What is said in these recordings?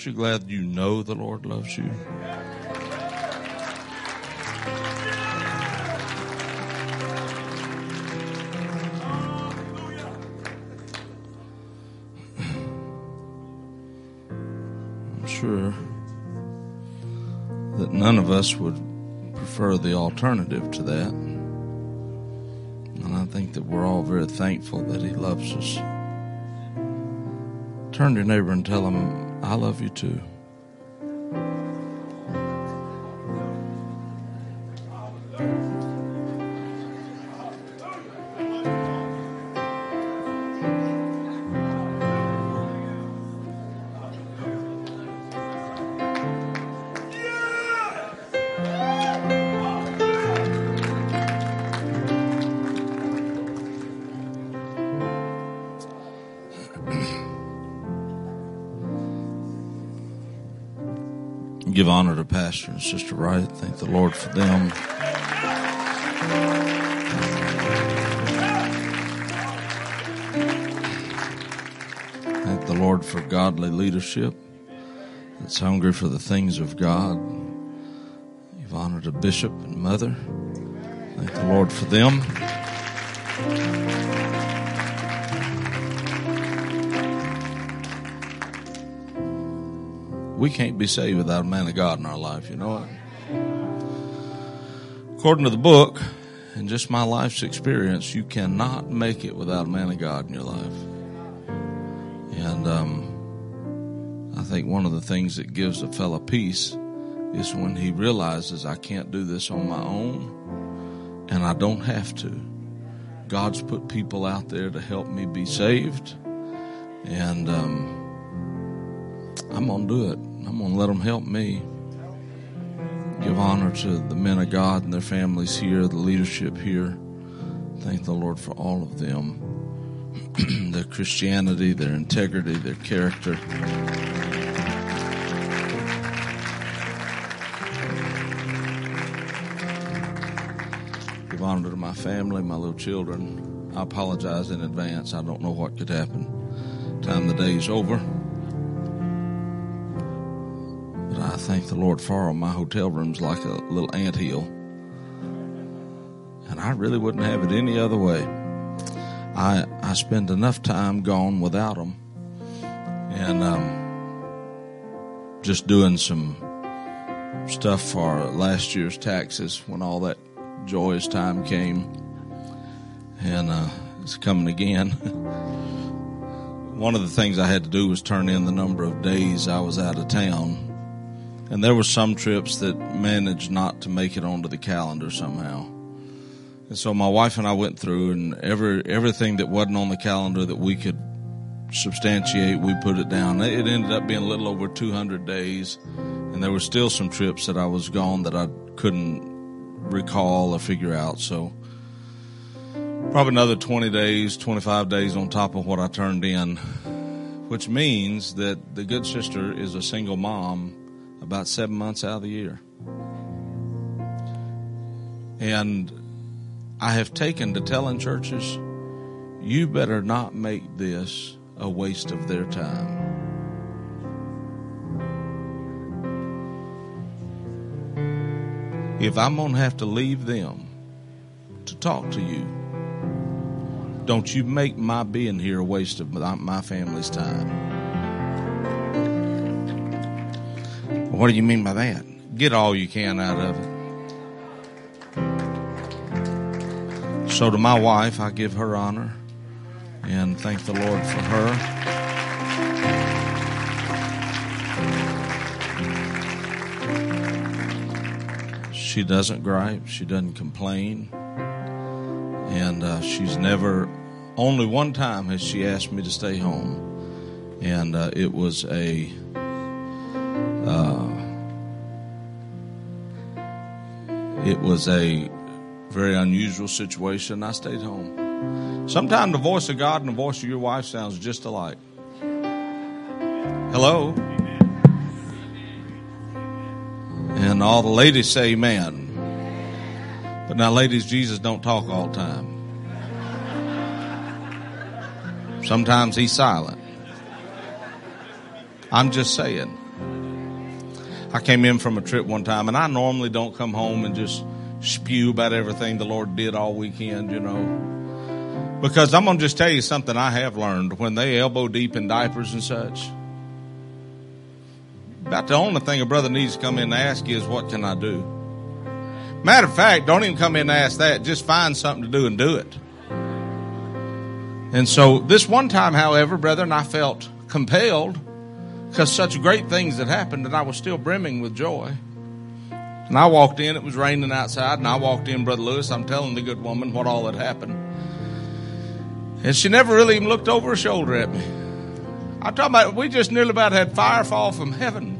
aren't you glad you know the Lord loves you? I'm sure that none of us would prefer the alternative to that. And I think that we're all very thankful that He loves us. Turn to your neighbor and tell him, I love you too. Pastor and Sister Wright. Thank the Lord for them. Thank the Lord for godly leadership that's hungry for the things of God. You've honored a Bishop and Mother. Thank the Lord for them. We can't be saved without a man of God in our life, you know what? According to the book and just my life's experience, you cannot make it without a man of God in your life. And um, I think one of the things that gives a fella peace is when he realizes I can't do this on my own and I don't have to. God's put people out there to help me be saved, and um, I'm going to do it. I'm going to let them help me. Give honor to the men of God and their families here, the leadership here. Thank the Lord for all of them. their Christianity, their integrity, their character. Give honor to my family, my little children. I apologize in advance. I don't know what could happen. Time the day is over. Thank the Lord for them. my hotel room's like a little ant hill. And I really wouldn't have it any other way. I I spend enough time gone without them, and um, just doing some stuff for last year's taxes when all that joyous time came, and uh, it's coming again. One of the things I had to do was turn in the number of days I was out of town, and there were some trips that managed not to make it onto the calendar somehow. And so my wife and I went through and every everything that wasn't on the calendar that we could substantiate, we put it down. It ended up being a little over 200 days, and there were still some trips that I was gone that I couldn't recall or figure out. So probably another 20 days, 25 days on top of what I turned in, which means that the good sister is a single mom about seven months out of the year. And I have taken to telling churches, you better not make this a waste of their time. If I'm going to have to leave them to talk to you, don't you make my being here a waste of my family's time. What do you mean by that? Get all you can out of it. So to my wife, I give her honor and thank the Lord for her. She doesn't gripe. She doesn't complain. And uh, she's never, only one time has she asked me to stay home. And uh, it was a, uh, it was a very unusual situation. I stayed home. Sometimes the voice of God and the voice of your wife sounds just alike. Hello? And all the ladies say amen. But now, ladies, Jesus don't talk all the time. Sometimes he's silent. I'm just saying. I came in from a trip one time, and I normally don't come home and just spew about everything the Lord did all weekend, you know. Because I'm going to just tell you something I have learned when they elbow deep in diapers and such. About the only thing a brother needs to come in and ask is, What can I do? Matter of fact, don't even come in and ask that. Just find something to do and do it. And so this one time, however, brethren, I felt compelled because such great things had happened and I was still brimming with joy. And I walked in, it was raining outside, and I walked in, Brother Lewis, I'm telling the good woman what all had happened. And she never really even looked over her shoulder at me. I'm talking about, we just nearly about had fire fall from heaven.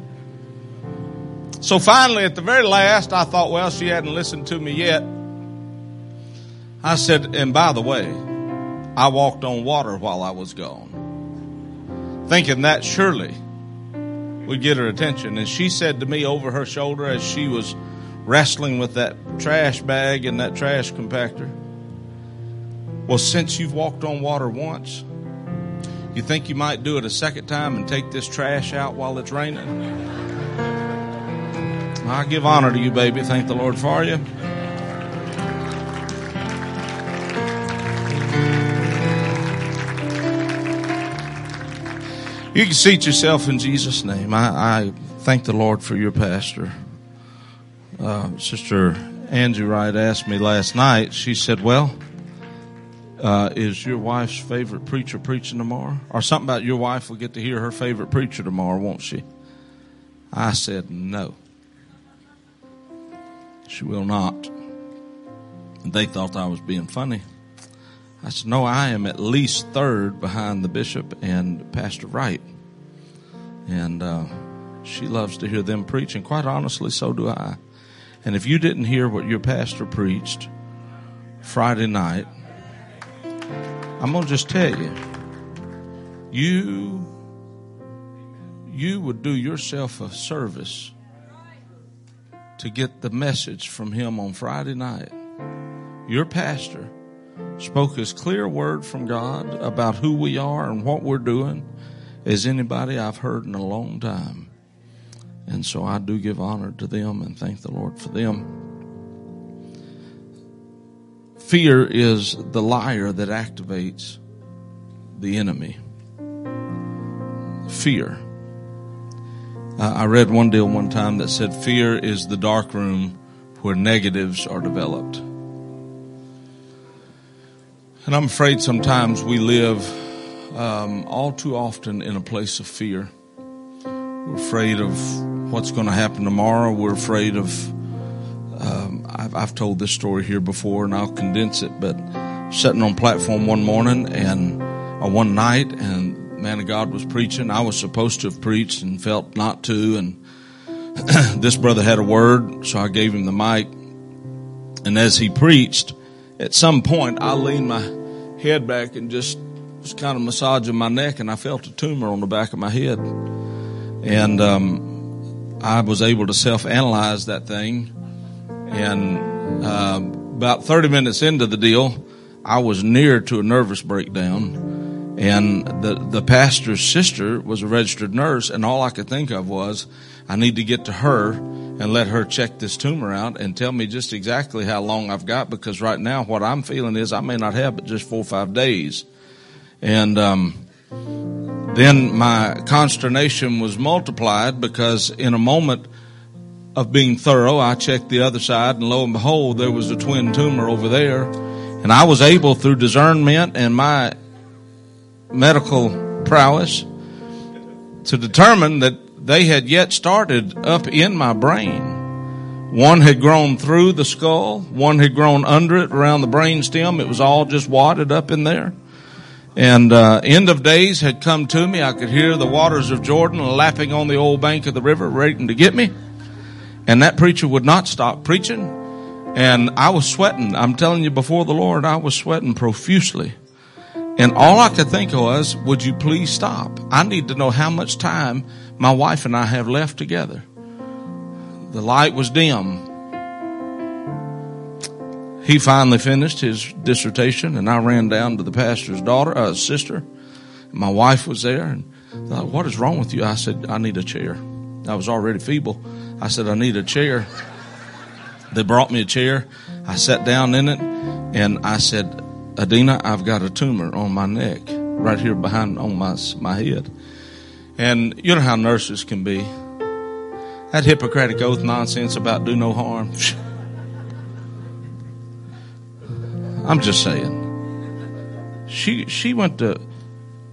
So finally, at the very last, I thought, well, she hadn't listened to me yet. I said, and by the way, I walked on water while I was gone, thinking that surely would get her attention. And she said to me over her shoulder as she was wrestling with that trash bag and that trash compactor, Well, since you've walked on water once, you think you might do it a second time and take this trash out while it's raining? I give honor to you, baby. Thank the Lord for you. You can seat yourself in Jesus' name. I, I thank the Lord for your pastor. Uh, Sister Angie Wright asked me last night, she said, Well, uh, is your wife's favorite preacher preaching tomorrow? Or something about your wife will get to hear her favorite preacher tomorrow, won't she? I said, No. She will not. They thought I was being funny. I said, No, I am at least third behind the bishop and Pastor Wright. And uh, she loves to hear them preach, and quite honestly, so do I. And if you didn't hear what your pastor preached Friday night, I'm going to just tell you, you you would do yourself a service to get the message from him on Friday night. Your pastor spoke as clear word from God about who we are and what we're doing as anybody I've heard in a long time. And so I do give honor to them and thank the Lord for them. Fear is the liar that activates the enemy. Fear. I read one deal one time that said fear is the dark room where negatives are developed. And I'm afraid sometimes we live um, all too often in a place of fear. We're afraid of what's going to happen tomorrow. We're afraid of. Um, I've, I've, told this story here before, and I'll condense it. But sitting on platform one morning and uh, one night, and man of God was preaching. I was supposed to have preached and felt not to, and this brother had a word, so I gave him the mic. And as he preached, at some point I leaned my head back and just was kind of massaging my neck and I felt a tumor on the back of my head. And, um, I was able to self-analyze that thing. And, uh, about 30 minutes into the deal, I was near to a nervous breakdown. And the, the pastor's sister was a registered nurse and all I could think of was, I need to get to her and let her check this tumor out and tell me just exactly how long I've got because right now what I'm feeling is I may not have but just four or five days. And um, then my consternation was multiplied because in a moment of being thorough, I checked the other side and lo and behold, there was a twin tumor over there. And I was able through discernment and my medical prowess to determine that they had yet started up in my brain. One had grown through the skull, one had grown under it around the brain stem. It was all just wadded up in there. And uh, end of days had come to me. I could hear the waters of Jordan lapping on the old bank of the river, waiting to get me. And that preacher would not stop preaching. And I was sweating. I'm telling you, before the Lord, I was sweating profusely. And all I could think was, would you please stop? I need to know how much time my wife and I have left together. The light was dim. He finally finished his dissertation and I ran down to the pastor's daughter, uh, sister. My wife was there and Thought, what is wrong with you? I said, I need a chair. I was already feeble. I said, I need a chair. They brought me a chair. I sat down in it and I said, Adina, I've got a tumor on my neck, right here behind on my, my head. And you know how nurses can be. That Hippocratic oath nonsense about do no harm. I'm just saying. She she went to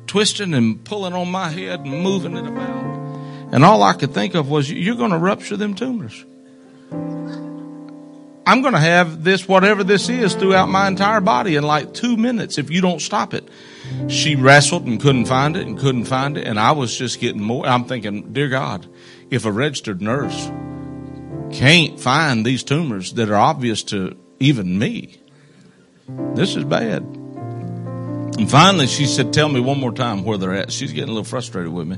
twisting and pulling on my head and moving it about. And all I could think of was, you're going to rupture them tumors. I'm going to have this, whatever this is, throughout my entire body in like two minutes if you don't stop it. She wrestled and couldn't find it and couldn't find it. And I was just getting more. I'm thinking, dear God, if a registered nurse can't find these tumors that are obvious to even me, this is bad. And finally, she said, Tell me one more time where they're at. She's getting a little frustrated with me.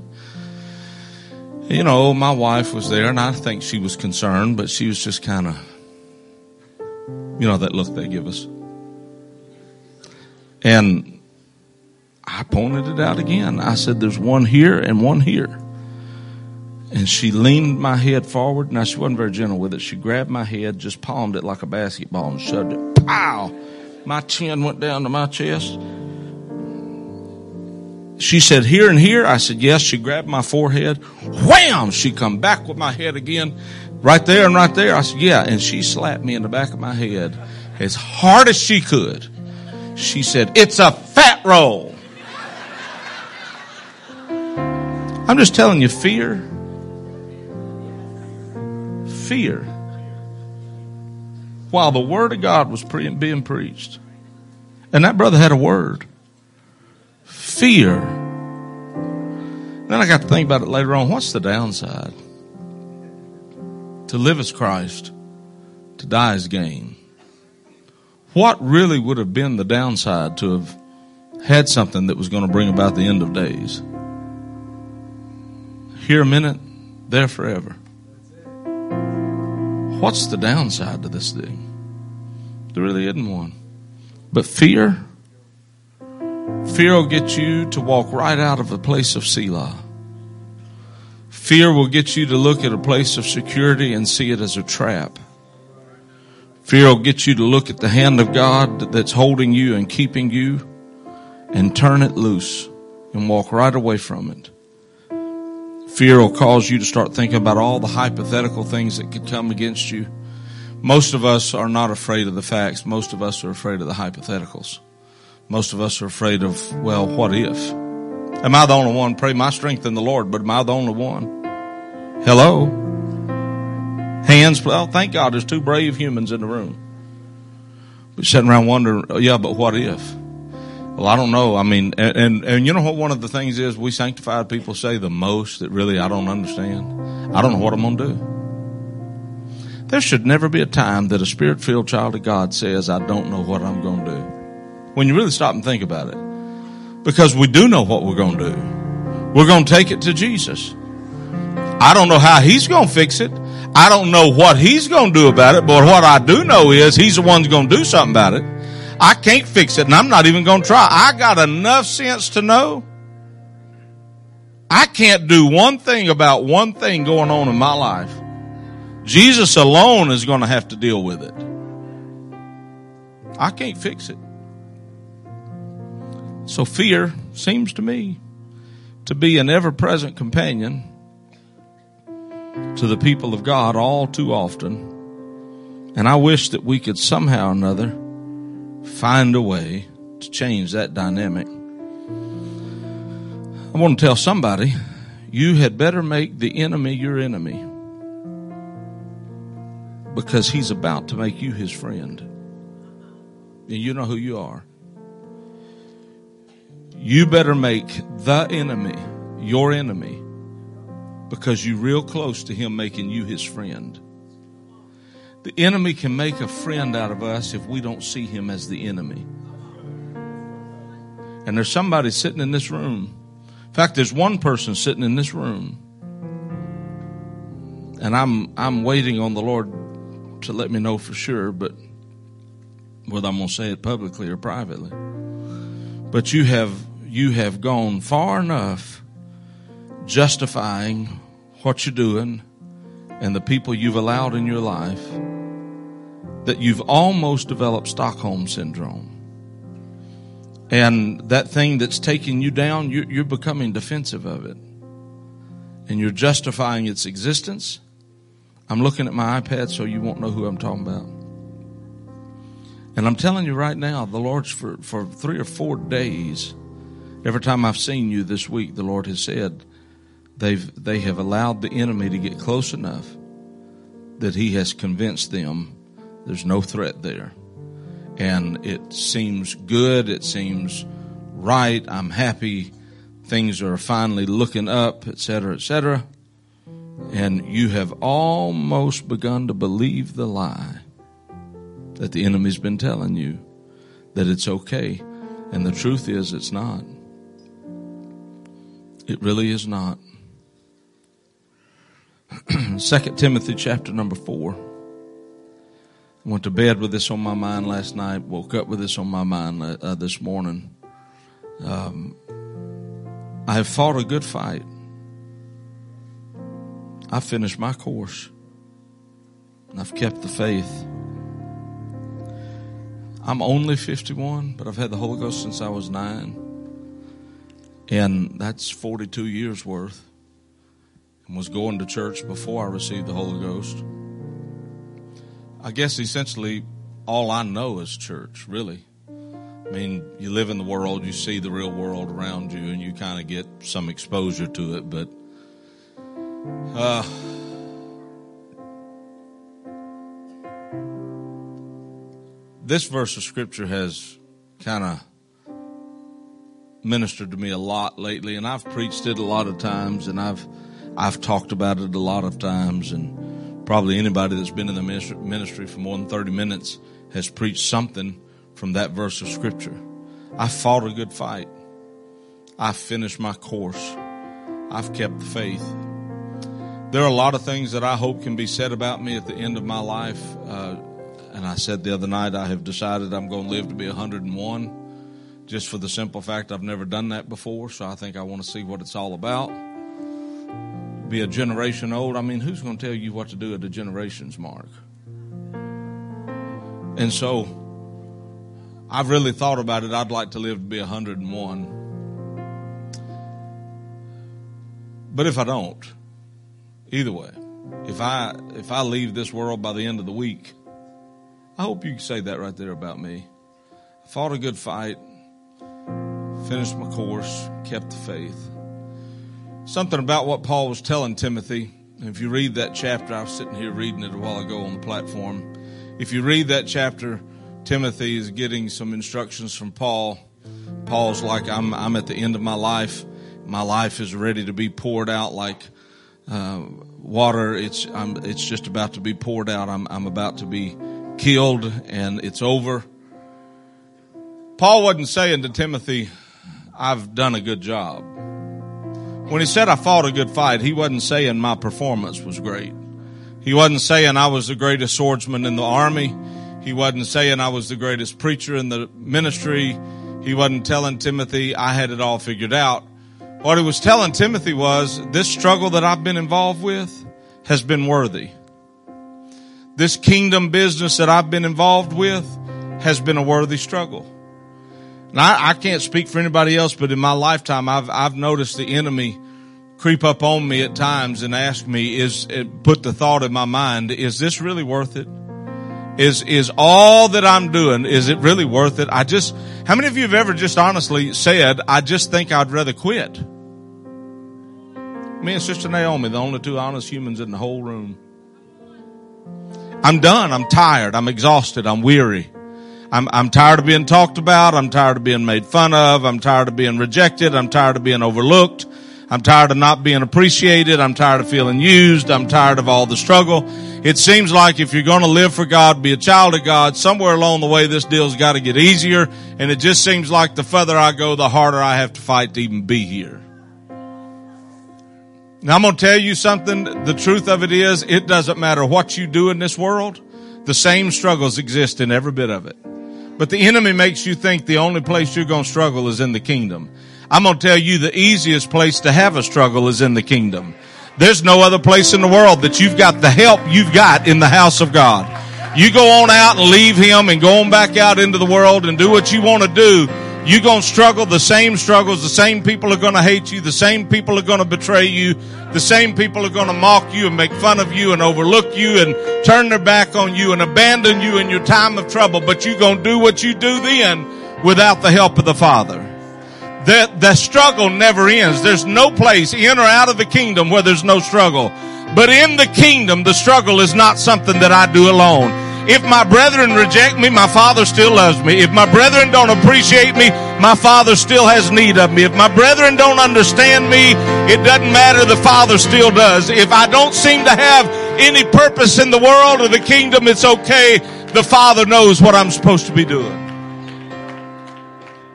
You know, my wife was there, and I think she was concerned, but she was just kind of, you know, that look they give us. And I pointed it out again. I said, There's one here and one here. And she leaned my head forward. Now, she wasn't very gentle with it. She grabbed my head, just palmed it like a basketball, and shoved it. Pow! My chin went down to my chest. She said, here and here. I said, yes. She grabbed my forehead. Wham! She come back with my head again. Right there and right there. I said, yeah. And she slapped me in the back of my head as hard as she could. She said, it's a fat roll. I'm just telling you, fear fear while the word of God was pre- being preached. And that brother had a word. Fear. Then I got to think about it later on. What's the downside? To live as Christ, to die as gain. What really would have been the downside to have had something that was going to bring about the end of days? Here a minute, there forever. What's the downside to this thing? There really isn't one. But fear, fear will get you to walk right out of a place of Selah. Fear will get you to look at a place of security and see it as a trap. Fear will get you to look at the hand of God that's holding you and keeping you and turn it loose and walk right away from it. Fear will cause you to start thinking about all the hypothetical things that could come against you. Most of us are not afraid of the facts. Most of us are afraid of the hypotheticals. Most of us are afraid of, well, what if? Am I the only one? Pray my strength in the Lord, but am I the only one? Hello? Hands, well, thank God there's two brave humans in the room. But sitting around wondering, uh, yeah, but what if? Well, I don't know. I mean, and, and, and you know what one of the things is we sanctified people say the most that really I don't understand? I don't know what I'm going to do. There should never be a time that a spirit filled child of God says, I don't know what I'm going to do. When you really stop and think about it. Because we do know what we're going to do. We're going to take it to Jesus. I don't know how he's going to fix it. I don't know what he's going to do about it, but what I do know is he's the one going to do something about it. I can't fix it and I'm not even going to try. I got enough sense to know I can't do one thing about one thing going on in my life. Jesus alone is going to have to deal with it. I can't fix it. So fear seems to me to be an ever present companion to the people of God all too often. And I wish that we could somehow or another find a way to change that dynamic. I want to tell somebody, you had better make the enemy your enemy because he's about to make you his friend. And you know who you are. You better make the enemy your enemy because you're real close to him making you his friend. The enemy can make a friend out of us if we don't see him as the enemy. And there's somebody sitting in this room. In fact, there's one person sitting in this room. And I'm I'm waiting on the Lord to let me know for sure, but whether I'm going to say it publicly or privately. But you have you have gone far enough justifying what you're doing and the people you've allowed in your life that you've almost developed Stockholm syndrome. And that thing that's taking you down, you're, you're becoming defensive of it. And you're justifying its existence. I'm looking at my iPad so you won't know who I'm talking about. And I'm telling you right now, the Lord's for, for three or four days, every time I've seen you this week, the Lord has said, they've, they have allowed the enemy to get close enough that he has convinced them there's no threat there. And it seems good. It seems right. I'm happy. Things are finally looking up, etc., etc. And you have almost begun to believe the lie that the enemy's been telling you that it's okay. And the truth is, it's not. It really is not. Second Timothy chapter number four. I went to bed with this on my mind last night. Woke up with this on my mind uh, this morning. Um, I have fought a good fight. I finished my course. And I've kept the faith. I'm only 51, but I've had the Holy Ghost since I was nine. And that's 42 years worth. And was going to church before I received the Holy Ghost. I guess essentially all I know is church, really. I mean, you live in the world, you see the real world around you, and you kind of get some exposure to it, but uh, this verse of scripture has kind of ministered to me a lot lately, and I've preached it a lot of times, and I've I've talked about it a lot of times, and probably anybody that's been in the ministry for more than 30 minutes has preached something from that verse of scripture. I fought a good fight. I finished my course. I've kept the faith. There are a lot of things that I hope can be said about me at the end of my life. Uh, and I said the other night, I have decided I'm going to live to be 101 just for the simple fact I've never done that before. So I think I want to see what it's all about be a generation old. I mean, who's going to tell you what to do at the generations mark? And so I've really thought about it. I'd like to live to be 101. But if I don't, either way, if I if I leave this world by the end of the week, I hope you can say that right there about me. I fought a good fight, finished my course, kept the faith something about what Paul was telling Timothy. If you read that chapter, I was sitting here reading it a while ago on the platform. If you read that chapter, Timothy is getting some instructions from Paul. Paul's like, I'm, I'm at the end of my life. My life is ready to be poured out like uh, water. It's, I'm, it's just about to be poured out. I'm, I'm about to be killed and it's over. Paul wasn't saying to Timothy, I've done a good job. When he said I fought a good fight, he wasn't saying my performance was great. He wasn't saying I was the greatest swordsman in the army. He wasn't saying I was the greatest preacher in the ministry. He wasn't telling Timothy I had it all figured out. What he was telling Timothy was this struggle that I've been involved with has been worthy. This kingdom business that I've been involved with has been a worthy struggle. I, I can't speak for anybody else, but in my lifetime, I've, I've noticed the enemy creep up on me at times and ask me, is, put the thought in my mind, is this really worth it? Is, is all that I'm doing, is it really worth it? I just, how many of you have ever just honestly said, I just think I'd rather quit? Me and Sister Naomi, the only two honest humans in the whole room. I'm done. I'm tired. I'm exhausted. I'm weary. I'm, I'm tired of being talked about. I'm tired of being made fun of. I'm tired of being rejected. I'm tired of being overlooked. I'm tired of not being appreciated. I'm tired of feeling used. I'm tired of all the struggle. It seems like if you're going to live for God, be a child of God, somewhere along the way this deal's got to get easier. And it just seems like the further I go, the harder I have to fight to even be here. Now I'm going to tell you something. The truth of it is, it doesn't matter what you do in this world. The same struggles exist in every bit of it. But the enemy makes you think the only place you're going to struggle is in the kingdom. I'm going to tell you the easiest place to have a struggle is in the kingdom. There's no other place in the world that you've got the help you've got in the house of God. You go on out and leave Him and go on back out into the world and do what you want to do. You're going to struggle the same struggles. The same people are going to hate you. The same people are going to betray you. The same people are going to mock you and make fun of you and overlook you and turn their back on you and abandon you in your time of trouble. But you're going to do what you do then without the help of the Father. The, the struggle never ends. There's no place in or out of the kingdom where there's no struggle. But in the kingdom, the struggle is not something that I do alone. If my brethren reject me, my father still loves me. If my brethren don't appreciate me, my father still has need of me. If my brethren don't understand me, it doesn't matter. The father still does. If I don't seem to have any purpose in the world or the kingdom, it's okay. The father knows what I'm supposed to be doing.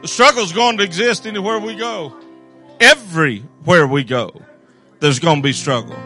The struggle's going to exist anywhere we go. Everywhere we go, there's going to be struggle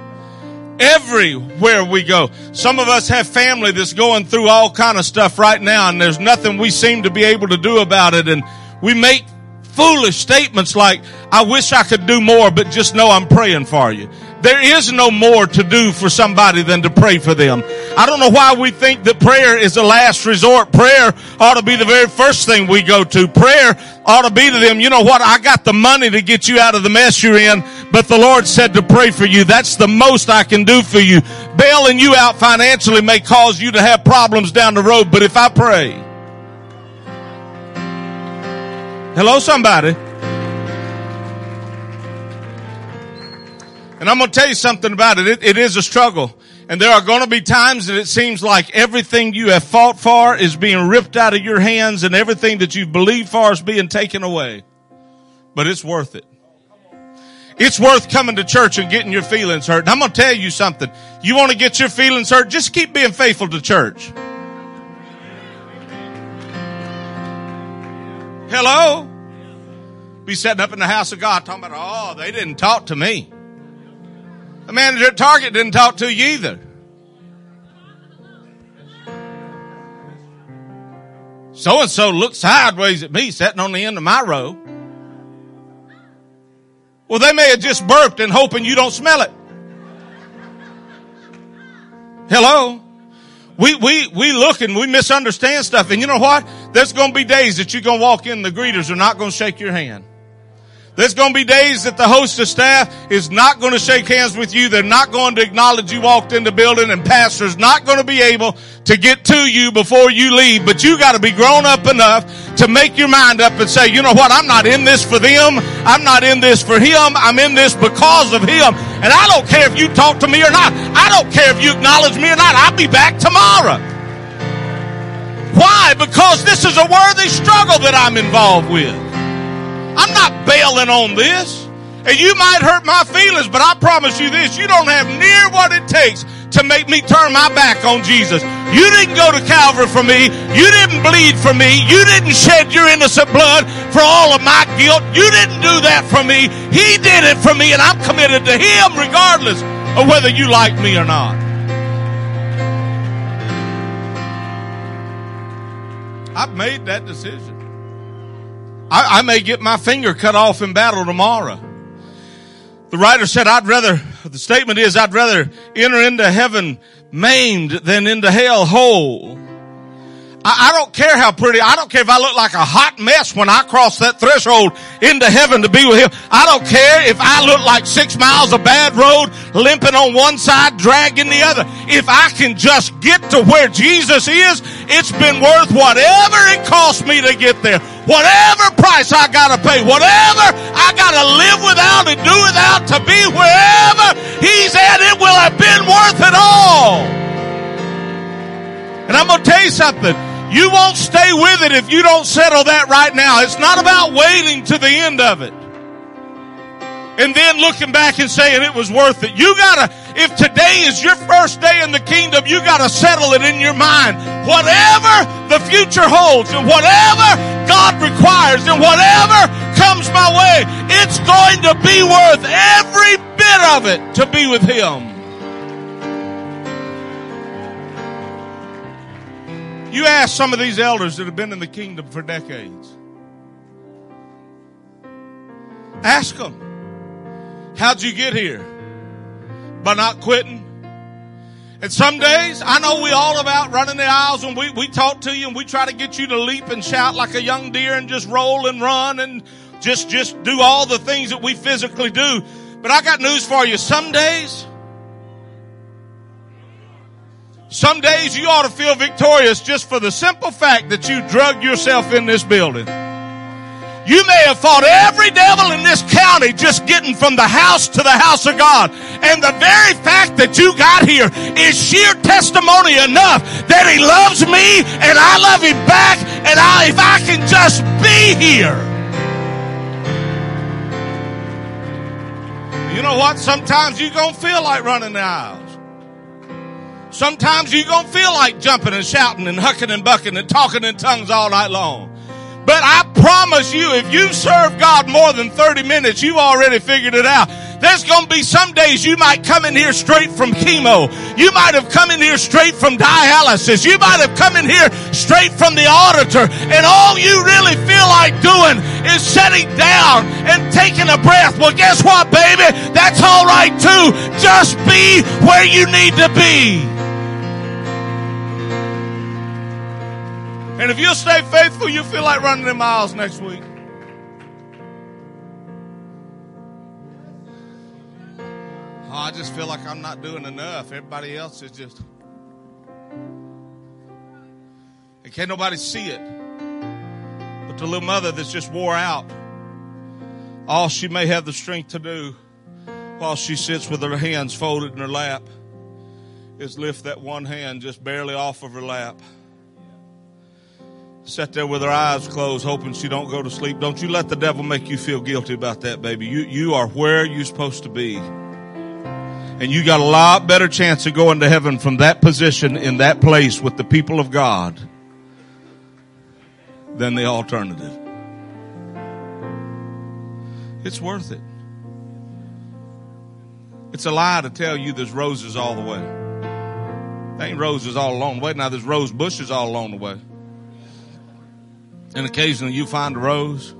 everywhere we go. Some of us have family that's going through all kind of stuff right now and there's nothing we seem to be able to do about it and we make foolish statements like, I wish I could do more, but just know I'm praying for you. There is no more to do for somebody than to pray for them. I don't know why we think that prayer is a last resort. Prayer ought to be the very first thing we go to. Prayer ought to be to them, you know what? I got the money to get you out of the mess you're in, but the Lord said to pray for you. That's the most I can do for you. Bailing you out financially may cause you to have problems down the road, but if I pray, hello somebody. And I'm going to tell you something about it. it. It is a struggle. And there are going to be times that it seems like everything you have fought for is being ripped out of your hands and everything that you've believed for is being taken away. But it's worth it. It's worth coming to church and getting your feelings hurt. And I'm going to tell you something. You want to get your feelings hurt? Just keep being faithful to church. Hello? Be sitting up in the house of God talking about, oh, they didn't talk to me. The manager at Target didn't talk to you either. So and so looked sideways at me sitting on the end of my row. Well, they may have just burped and hoping you don't smell it. Hello? We, we, we look and we misunderstand stuff. And you know what? There's going to be days that you're going to walk in, the greeters are not going to shake your hand. There's going to be days that the host of staff is not going to shake hands with you. They're not going to acknowledge you walked in the building and pastor's not going to be able to get to you before you leave. But you got to be grown up enough to make your mind up and say, you know what? I'm not in this for them. I'm not in this for him. I'm in this because of him. And I don't care if you talk to me or not. I don't care if you acknowledge me or not. I'll be back tomorrow. Why? Because this is a worthy struggle that I'm involved with. I'm not bailing on this. And you might hurt my feelings, but I promise you this, you don't have near what it takes to make me turn my back on Jesus. You didn't go to Calvary for me. You didn't bleed for me. You didn't shed your innocent blood for all of my guilt. You didn't do that for me. He did it for me and I'm committed to Him regardless of whether you like me or not. I've made that decision. I, I may get my finger cut off in battle tomorrow. The writer said, I'd rather, the statement is, I'd rather enter into heaven maimed than into hell whole. I, I, don't care how pretty, I don't care if I look like a hot mess when I cross that threshold into heaven to be with him. I don't care if I look like six miles of bad road, limping on one side, dragging the other. If I can just get to where Jesus is, it's been worth whatever it cost me to get there. Whatever price I gotta pay, whatever I gotta live without and do without to be wherever He's at, it will have been worth it all. And I'm gonna tell you something. You won't stay with it if you don't settle that right now. It's not about waiting to the end of it. And then looking back and saying it was worth it. You gotta, if today is your first day in the kingdom, you gotta settle it in your mind. Whatever the future holds and whatever God requires and whatever comes my way, it's going to be worth every bit of it to be with Him. You ask some of these elders that have been in the kingdom for decades. Ask them. How'd you get here? By not quitting? And some days, I know we all about running the aisles and we, we talk to you and we try to get you to leap and shout like a young deer and just roll and run and just, just do all the things that we physically do. But I got news for you. Some days, some days you ought to feel victorious just for the simple fact that you drug yourself in this building. You may have fought every devil in this county just getting from the house to the house of God. And the very fact that you got here is sheer testimony enough that He loves me and I love Him back. And I, if I can just be here. You know what? Sometimes you're going to feel like running the aisles. Sometimes you're going to feel like jumping and shouting and hucking and bucking and talking in tongues all night long. But I promise you, if you serve God more than 30 minutes, you've already figured it out. There's going to be some days you might come in here straight from chemo. You might have come in here straight from dialysis. You might have come in here straight from the auditor. And all you really feel like doing is sitting down and taking a breath. Well, guess what, baby? That's all right too. Just be where you need to be. And if you'll stay faithful, you feel like running the miles next week. Oh, I just feel like I'm not doing enough. Everybody else is just. And can't nobody see it. But the little mother that's just wore out, all she may have the strength to do while she sits with her hands folded in her lap is lift that one hand just barely off of her lap sat there with her eyes closed, hoping she don't go to sleep. Don't you let the devil make you feel guilty about that, baby. You, you are where you're supposed to be. And you got a lot better chance of going to heaven from that position in that place with the people of God than the alternative. It's worth it. It's a lie to tell you there's roses all the way. There ain't roses all along the way. Now there's rose bushes all along the way. And occasionally you find a rose,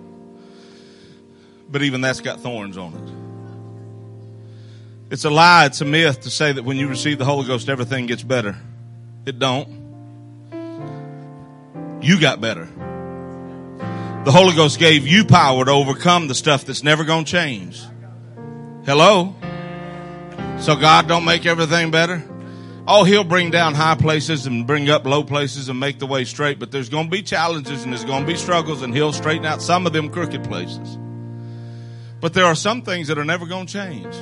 but even that's got thorns on it. It's a lie, it's a myth to say that when you receive the Holy Ghost, everything gets better. It don't. You got better. The Holy Ghost gave you power to overcome the stuff that's never going to change. Hello? So God don't make everything better? Oh, he'll bring down high places and bring up low places and make the way straight, but there's going to be challenges and there's going to be struggles and he'll straighten out some of them crooked places. But there are some things that are never going to change.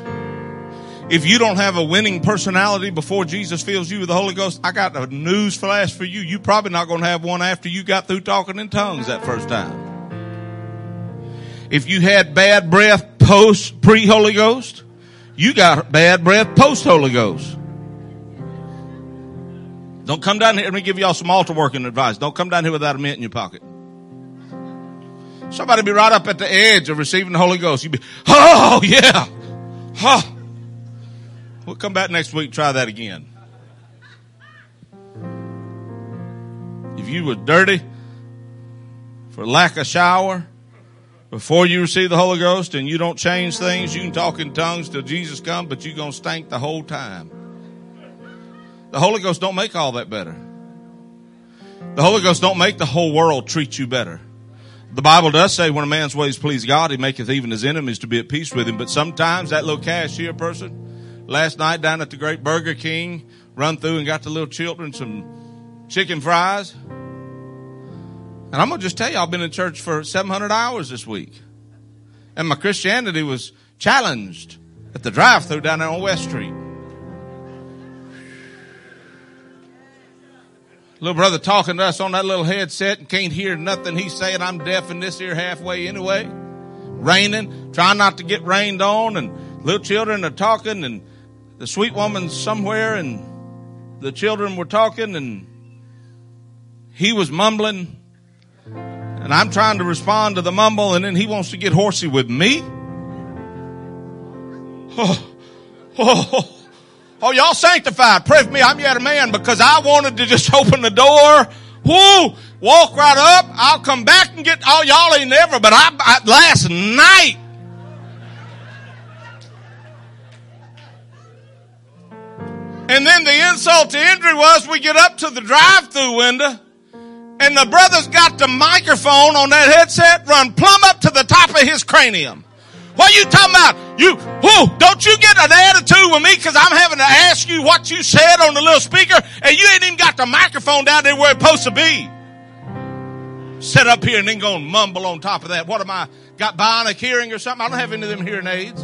If you don't have a winning personality before Jesus fills you with the Holy Ghost, I got a news flash for you. You're probably not going to have one after you got through talking in tongues that first time. If you had bad breath post pre Holy Ghost, you got bad breath post Holy Ghost. Don't come down here. Let me give y'all some altar working advice. Don't come down here without a mint in your pocket. Somebody be right up at the edge of receiving the Holy Ghost. You be, oh yeah, huh. We'll come back next week. Try that again. If you were dirty for lack of shower before you receive the Holy Ghost and you don't change things, you can talk in tongues till Jesus comes, but you're gonna stink the whole time. The Holy Ghost don't make all that better. The Holy Ghost don't make the whole world treat you better. The Bible does say when a man's ways please God, he maketh even his enemies to be at peace with him. But sometimes that little cashier person, last night down at the great Burger King, run through and got the little children some chicken fries. And I'm going to just tell you, I've been in church for 700 hours this week. And my Christianity was challenged at the drive through down there on West Street. Little brother talking to us on that little headset and can't hear nothing he's saying. I'm deaf in this ear halfway anyway. Raining, trying not to get rained on and little children are talking and the sweet woman's somewhere and the children were talking and he was mumbling and I'm trying to respond to the mumble and then he wants to get horsey with me. Oh, oh, oh, oh. Oh, y'all sanctified. Pray for me. I'm yet a man because I wanted to just open the door. Whoo! Walk right up. I'll come back and get. Oh, y'all ain't never. But I, I last night. And then the insult to injury was we get up to the drive-through window and the brother's got the microphone on that headset run plumb up to the top of his cranium. What are you talking about? You, who, don't you get an attitude with me because I'm having to ask you what you said on the little speaker and you ain't even got the microphone down there where it's supposed to be. Sit up here and then go and mumble on top of that. What am I, got bionic hearing or something? I don't have any of them hearing aids.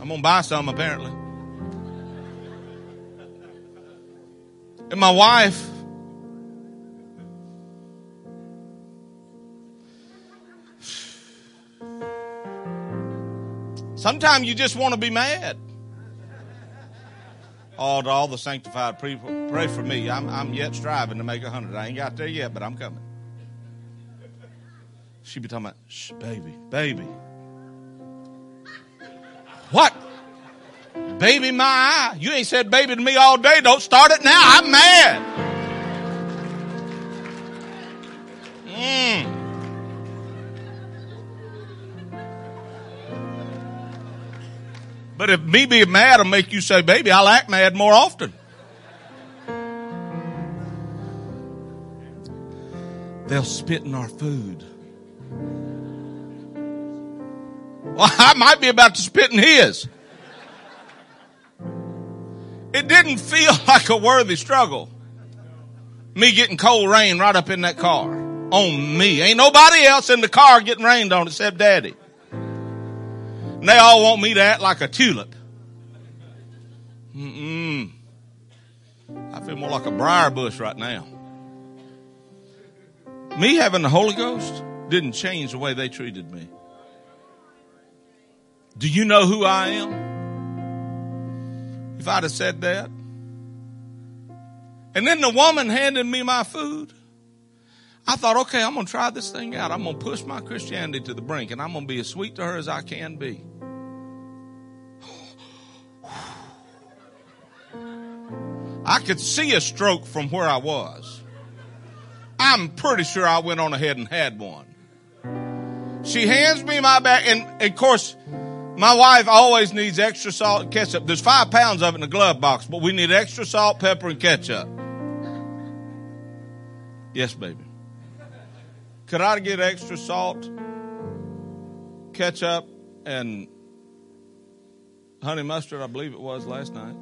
I'm gonna buy some apparently. And my wife, Sometimes you just want to be mad. Oh, to all the sanctified people, pray for me. I'm, I'm yet striving to make a hundred. I ain't got there yet, but I'm coming. She be talking about, Shh, baby, baby. What? Baby, my eye. You ain't said baby to me all day. Don't start it now. I'm mad. Mmm. But if me being mad will make you say, baby, I'll act mad more often. They'll spit in our food. Well, I might be about to spit in his. It didn't feel like a worthy struggle. Me getting cold rain right up in that car. On me. Ain't nobody else in the car getting rained on except daddy. And they all want me to act like a tulip. Mm-mm. I feel more like a briar bush right now. Me having the Holy Ghost didn't change the way they treated me. Do you know who I am? If I'd have said that. And then the woman handed me my food. I thought, okay, I'm going to try this thing out. I'm going to push my Christianity to the brink and I'm going to be as sweet to her as I can be. I could see a stroke from where I was. I'm pretty sure I went on ahead and had one. She hands me my bag, and of course, my wife always needs extra salt and ketchup. There's five pounds of it in the glove box, but we need extra salt, pepper, and ketchup. Yes, baby. Could I get extra salt, ketchup, and honey mustard? I believe it was last night.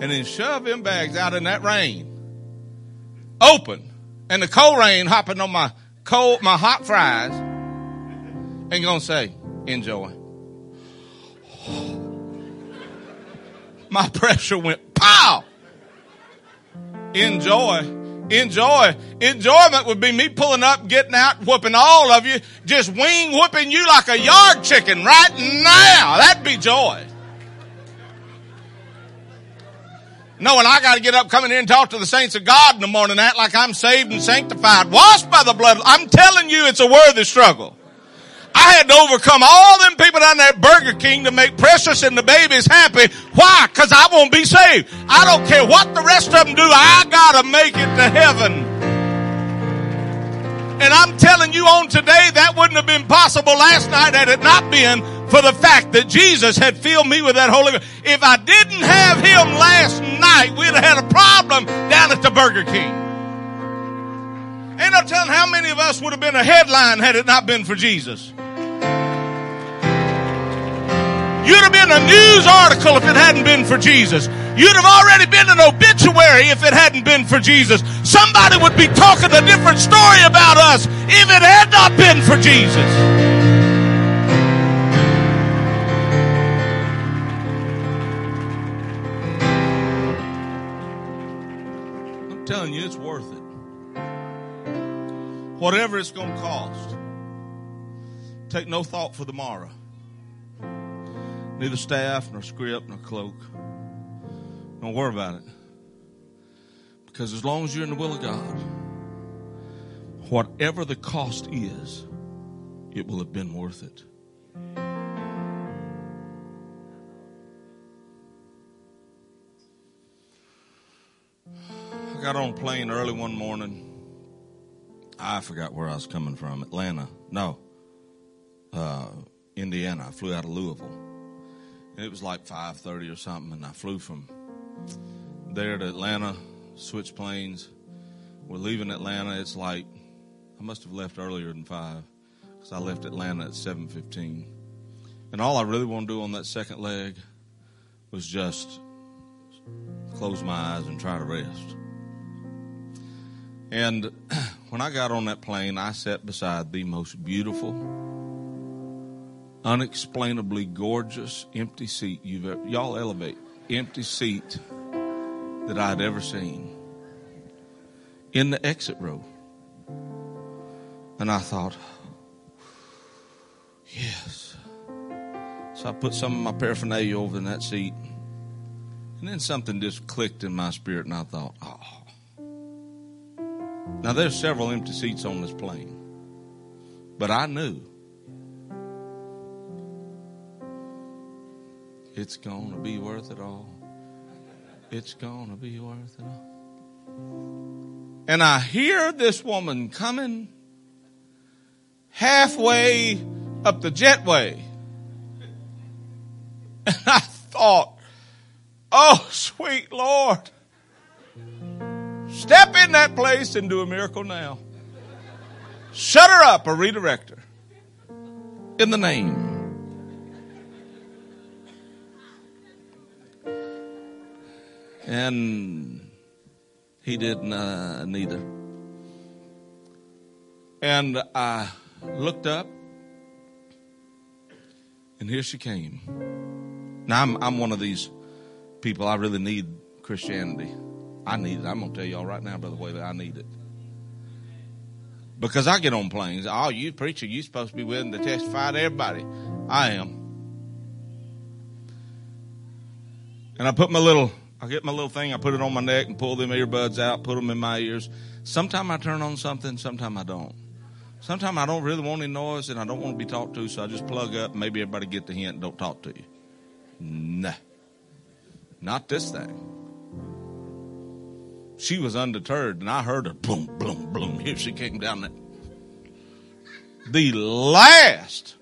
and then shove them bags out in that rain. Open. And the cold rain hopping on my cold, my hot fries. And gonna say, enjoy. My pressure went pow. Enjoy. Enjoy. Enjoyment would be me pulling up, getting out, whooping all of you, just wing whooping you like a yard chicken right now. That'd be joy. knowing I got to get up, come in here and talk to the saints of God in the morning, act like I'm saved and sanctified, washed by the blood. I'm telling you, it's a worthy struggle. I had to overcome all them people down there at Burger King to make Precious and the babies happy. Why? Cause I won't be saved. I don't care what the rest of them do. I gotta make it to heaven. And I'm telling you on today, that wouldn't have been possible last night had it not been for the fact that Jesus had filled me with that Holy Ghost. If I didn't have Him last night, we'd have had a problem down at the Burger King. Ain't no telling how many of us would have been a headline had it not been for Jesus. You'd have been a news article if it hadn't been for Jesus. You'd have already been an obituary if it hadn't been for Jesus. Somebody would be talking a different story about us if it had not been for Jesus. I'm telling you, it's worth it. Whatever it's going to cost. Take no thought for the morrow. Neither staff, nor script, nor cloak. Don't worry about it. Because as long as you're in the will of God, whatever the cost is, it will have been worth it. I got on a plane early one morning. I forgot where I was coming from, Atlanta, No, uh, Indiana. I flew out of Louisville, and it was like five thirty or something, and I flew from there to Atlanta, switch planes. We're leaving Atlanta. It's like I must have left earlier than five because I left Atlanta at seven fifteen, and all I really want to do on that second leg was just close my eyes and try to rest. And when I got on that plane, I sat beside the most beautiful, unexplainably gorgeous empty seat you've ever, y'all elevate, empty seat that I'd ever seen in the exit row. And I thought, yes. So I put some of my paraphernalia over in that seat. And then something just clicked in my spirit, and I thought, oh. Now, there's several empty seats on this plane. But I knew it's going to be worth it all. It's going to be worth it all. And I hear this woman coming halfway up the jetway. And I thought, oh, sweet Lord, step in that place and do a miracle now. Shut her up or redirect her. In the name. And he did uh, neither. And I looked up, and here she came. Now, I'm, I'm one of these people, I really need Christianity. I need it. I'm going to tell y'all right now, Brother Whaley, I need it. Because I get on planes. Oh, you preacher, you supposed to be willing to testify to everybody. I am. And I put my little, I get my little thing, I put it on my neck and pull them earbuds out, put them in my ears. Sometimes I turn on something, sometimes I don't. Sometimes I don't really want any noise and I don't want to be talked to, so I just plug up. Maybe everybody get the hint don't talk to you. Nah. Not this thing. She was undeterred, and I heard her boom, boom, boom. Here she came down that. The last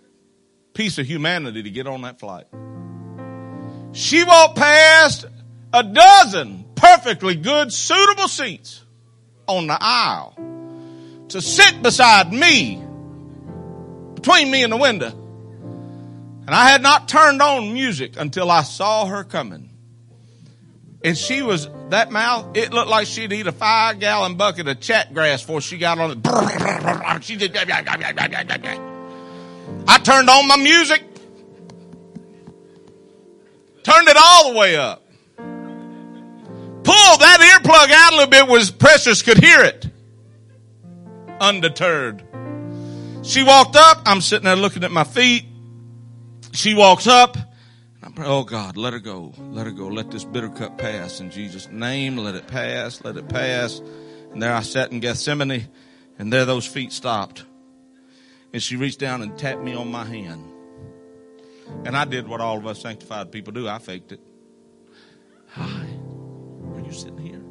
piece of humanity to get on that flight. She walked past a dozen perfectly good, suitable seats on the aisle to sit beside me, between me and the window. And I had not turned on music until I saw her coming. And she was, that mouth, it looked like she'd eat a five gallon bucket of chat grass before she got on it. She did. I turned on my music, turned it all the way up. Pulled that earplug out a little bit was Precious could hear it. Undeterred. She walked up. I'm sitting there looking at my feet. She walks up. Oh God, let her go. Let her go. Let this bitter cup pass in Jesus' name. Let it pass. Let it pass. And there I sat in Gethsemane and there those feet stopped. And she reached down and tapped me on my hand. And I did what all of us sanctified people do. I faked it. Hi. Are you sitting here?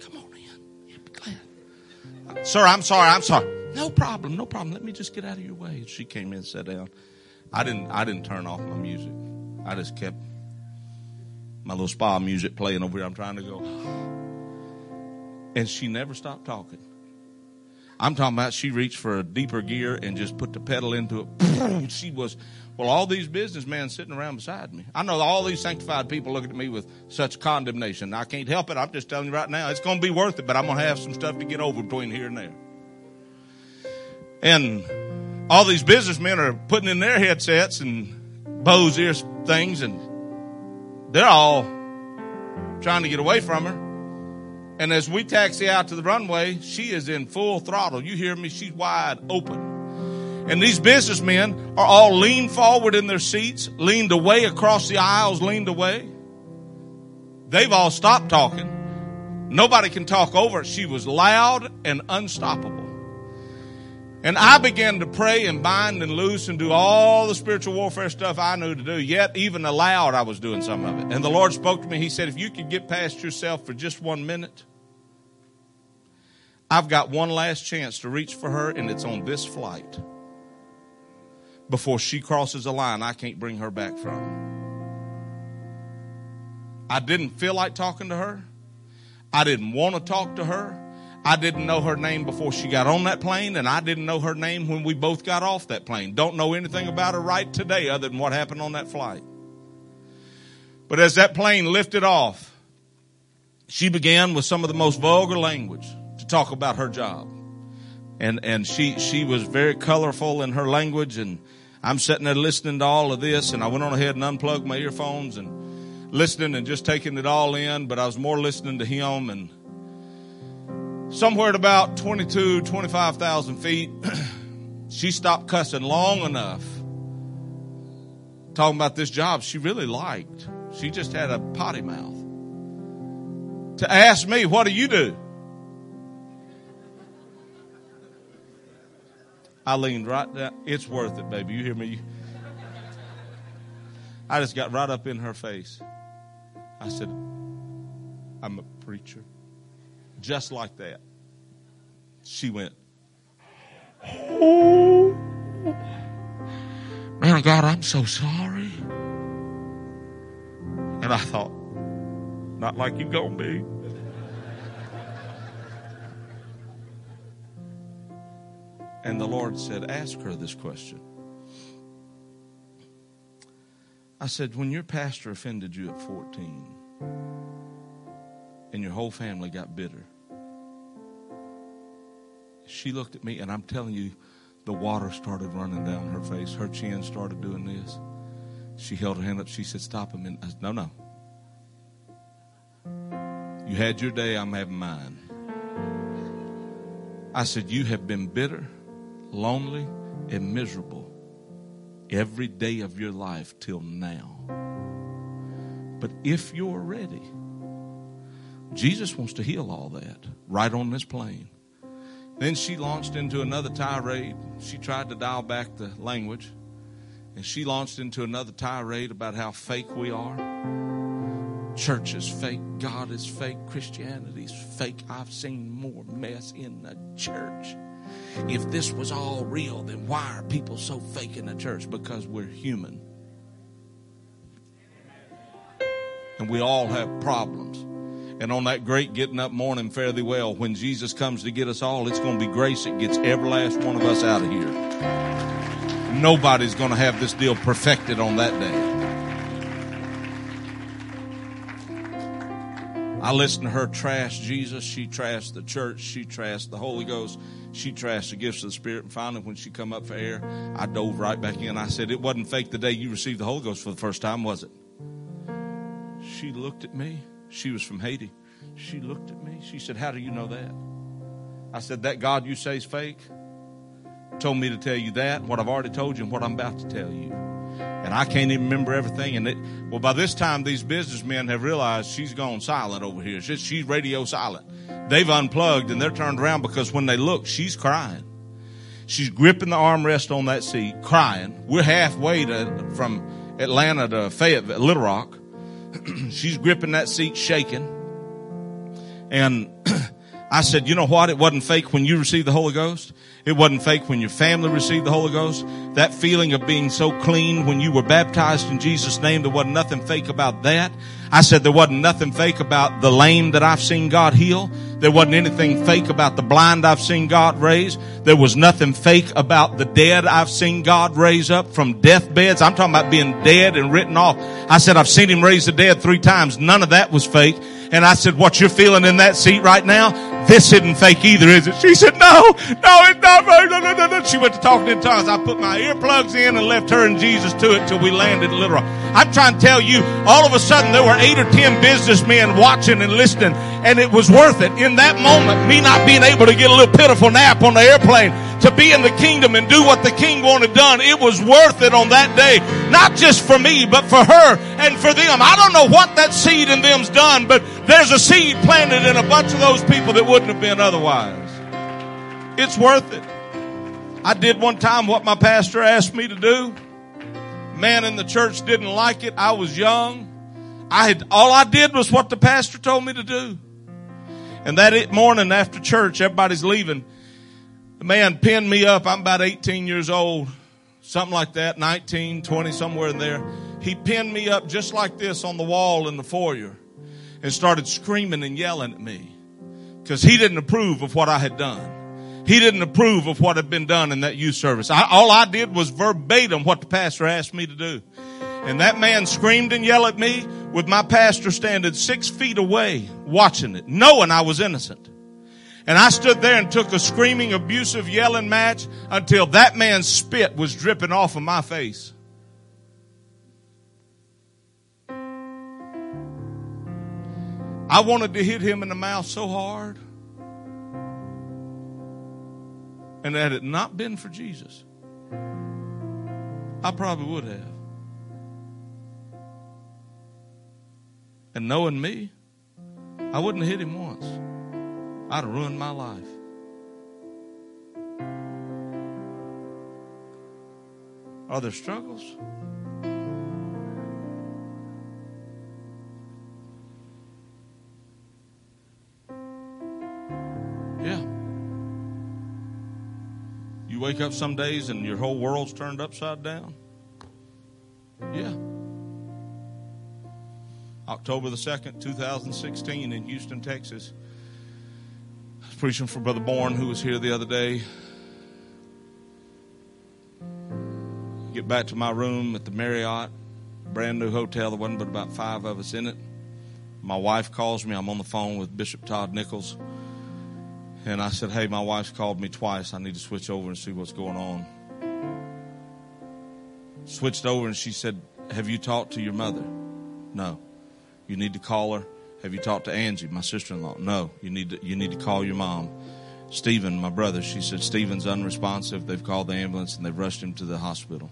Come on in. You'll be glad. Sir, I'm sorry. I'm sorry. No problem. No problem. Let me just get out of your way. She came in and sat down. I didn't, I didn't turn off my music. I just kept my little spa music playing over here. I'm trying to go. And she never stopped talking. I'm talking about she reached for a deeper gear and just put the pedal into it. She was, well, all these businessmen sitting around beside me. I know all these sanctified people looking at me with such condemnation. I can't help it. I'm just telling you right now, it's going to be worth it, but I'm going to have some stuff to get over between here and there. And all these businessmen are putting in their headsets and Bose ear things, and they're all trying to get away from her. And as we taxi out to the runway, she is in full throttle. You hear me? She's wide open. And these businessmen are all leaned forward in their seats, leaned away across the aisles, leaned away. They've all stopped talking. Nobody can talk over. She was loud and unstoppable. And I began to pray and bind and loose and do all the spiritual warfare stuff I knew to do. Yet, even aloud, I was doing some of it. And the Lord spoke to me. He said, If you could get past yourself for just one minute, I've got one last chance to reach for her, and it's on this flight. Before she crosses a line I can't bring her back from. I didn't feel like talking to her. I didn't want to talk to her. I didn't know her name before she got on that plane, and I didn't know her name when we both got off that plane. Don't know anything about her right today other than what happened on that flight. But as that plane lifted off, she began with some of the most vulgar language to talk about her job. And, and she, she was very colorful in her language and I'm sitting there listening to all of this and I went on ahead and unplugged my earphones and listening and just taking it all in, but I was more listening to him and somewhere at about 22, 25,000 feet, she stopped cussing long enough talking about this job she really liked. She just had a potty mouth. To ask me, what do you do? I leaned right down. It's worth it, baby. You hear me? I just got right up in her face. I said, I'm a preacher. Just like that. She went, Oh, man of God, I'm so sorry. And I thought, not like you're gonna be. And the Lord said, Ask her this question. I said, When your pastor offended you at 14 and your whole family got bitter, she looked at me, and I'm telling you, the water started running down her face. Her chin started doing this. She held her hand up. She said, Stop him. And I said, No, no. You had your day, I'm having mine. I said, You have been bitter, lonely, and miserable every day of your life till now. But if you're ready, Jesus wants to heal all that right on this plane. Then she launched into another tirade. She tried to dial back the language. And she launched into another tirade about how fake we are. Church is fake. God is fake. Christianity is fake. I've seen more mess in the church. If this was all real, then why are people so fake in the church? Because we're human. And we all have problems. And on that great getting up morning, fare thee well, when Jesus comes to get us all, it's going to be grace that gets every last one of us out of here. Nobody's going to have this deal perfected on that day. I listened to her trash Jesus. She trashed the church. She trashed the Holy Ghost. She trashed the gifts of the Spirit. And finally, when she come up for air, I dove right back in. I said, it wasn't fake the day you received the Holy Ghost for the first time, was it? She looked at me. She was from Haiti. She looked at me. She said, how do you know that? I said, that God you say is fake told me to tell you that, what I've already told you and what I'm about to tell you. And I can't even remember everything. And it, well, by this time, these businessmen have realized she's gone silent over here. She's, she's radio silent. They've unplugged and they're turned around because when they look, she's crying. She's gripping the armrest on that seat, crying. We're halfway to, from Atlanta to Fayetteville, Little Rock. she's gripping that seat, shaking. And I said, you know what? It wasn't fake when you received the Holy Ghost. It wasn't fake when your family received the Holy Ghost. That feeling of being so clean when you were baptized in Jesus' name, there wasn't nothing fake about that. I said there wasn't nothing fake about the lame that I've seen God heal. There wasn't anything fake about the blind I've seen God raise. There was nothing fake about the dead I've seen God raise up from deathbeds. I'm talking about being dead and written off. I said I've seen him raise the dead three times. None of that was fake. And I said, what you're feeling in that seat right now, this isn't fake either, is it? She said, no, no, it's not fake. No, no, no, no. She went to talking in tongues. I put my earplugs in and left her and Jesus to it till we landed Little Rock. I'm trying to tell you, all of a sudden there were eight or ten businessmen watching and listening and it was worth it. In that moment, me not being able to get a little pitiful nap on the airplane, to be in the kingdom and do what the king wanted done, it was worth it on that day. Not just for me, but for her and for them. I don't know what that seed in them's done, but there's a seed planted in a bunch of those people that wouldn't have been otherwise. It's worth it. I did one time what my pastor asked me to do. Man in the church didn't like it. I was young. I had, all I did was what the pastor told me to do. And that morning after church, everybody's leaving. The man pinned me up. I'm about 18 years old, something like that, 19, 20, somewhere in there. He pinned me up just like this on the wall in the foyer and started screaming and yelling at me because he didn't approve of what I had done. He didn't approve of what had been done in that youth service. I, all I did was verbatim what the pastor asked me to do. And that man screamed and yelled at me with my pastor standing six feet away watching it, knowing I was innocent. And I stood there and took a screaming, abusive, yelling match until that man's spit was dripping off of my face. I wanted to hit him in the mouth so hard. And had it not been for Jesus, I probably would have. And knowing me, I wouldn't have hit him once. I'd have ruined my life. Are there struggles? Yeah. You wake up some days and your whole world's turned upside down? Yeah. October the 2nd, 2016, in Houston, Texas. Preaching for Brother Bourne, who was here the other day. Get back to my room at the Marriott, brand new hotel. There wasn't but about five of us in it. My wife calls me. I'm on the phone with Bishop Todd Nichols. And I said, Hey, my wife's called me twice. I need to switch over and see what's going on. Switched over and she said, Have you talked to your mother? No. You need to call her. Have you talked to Angie, my sister-in-law? No. You need to, you need to call your mom. Stephen, my brother, she said, Stephen's unresponsive. They've called the ambulance and they've rushed him to the hospital.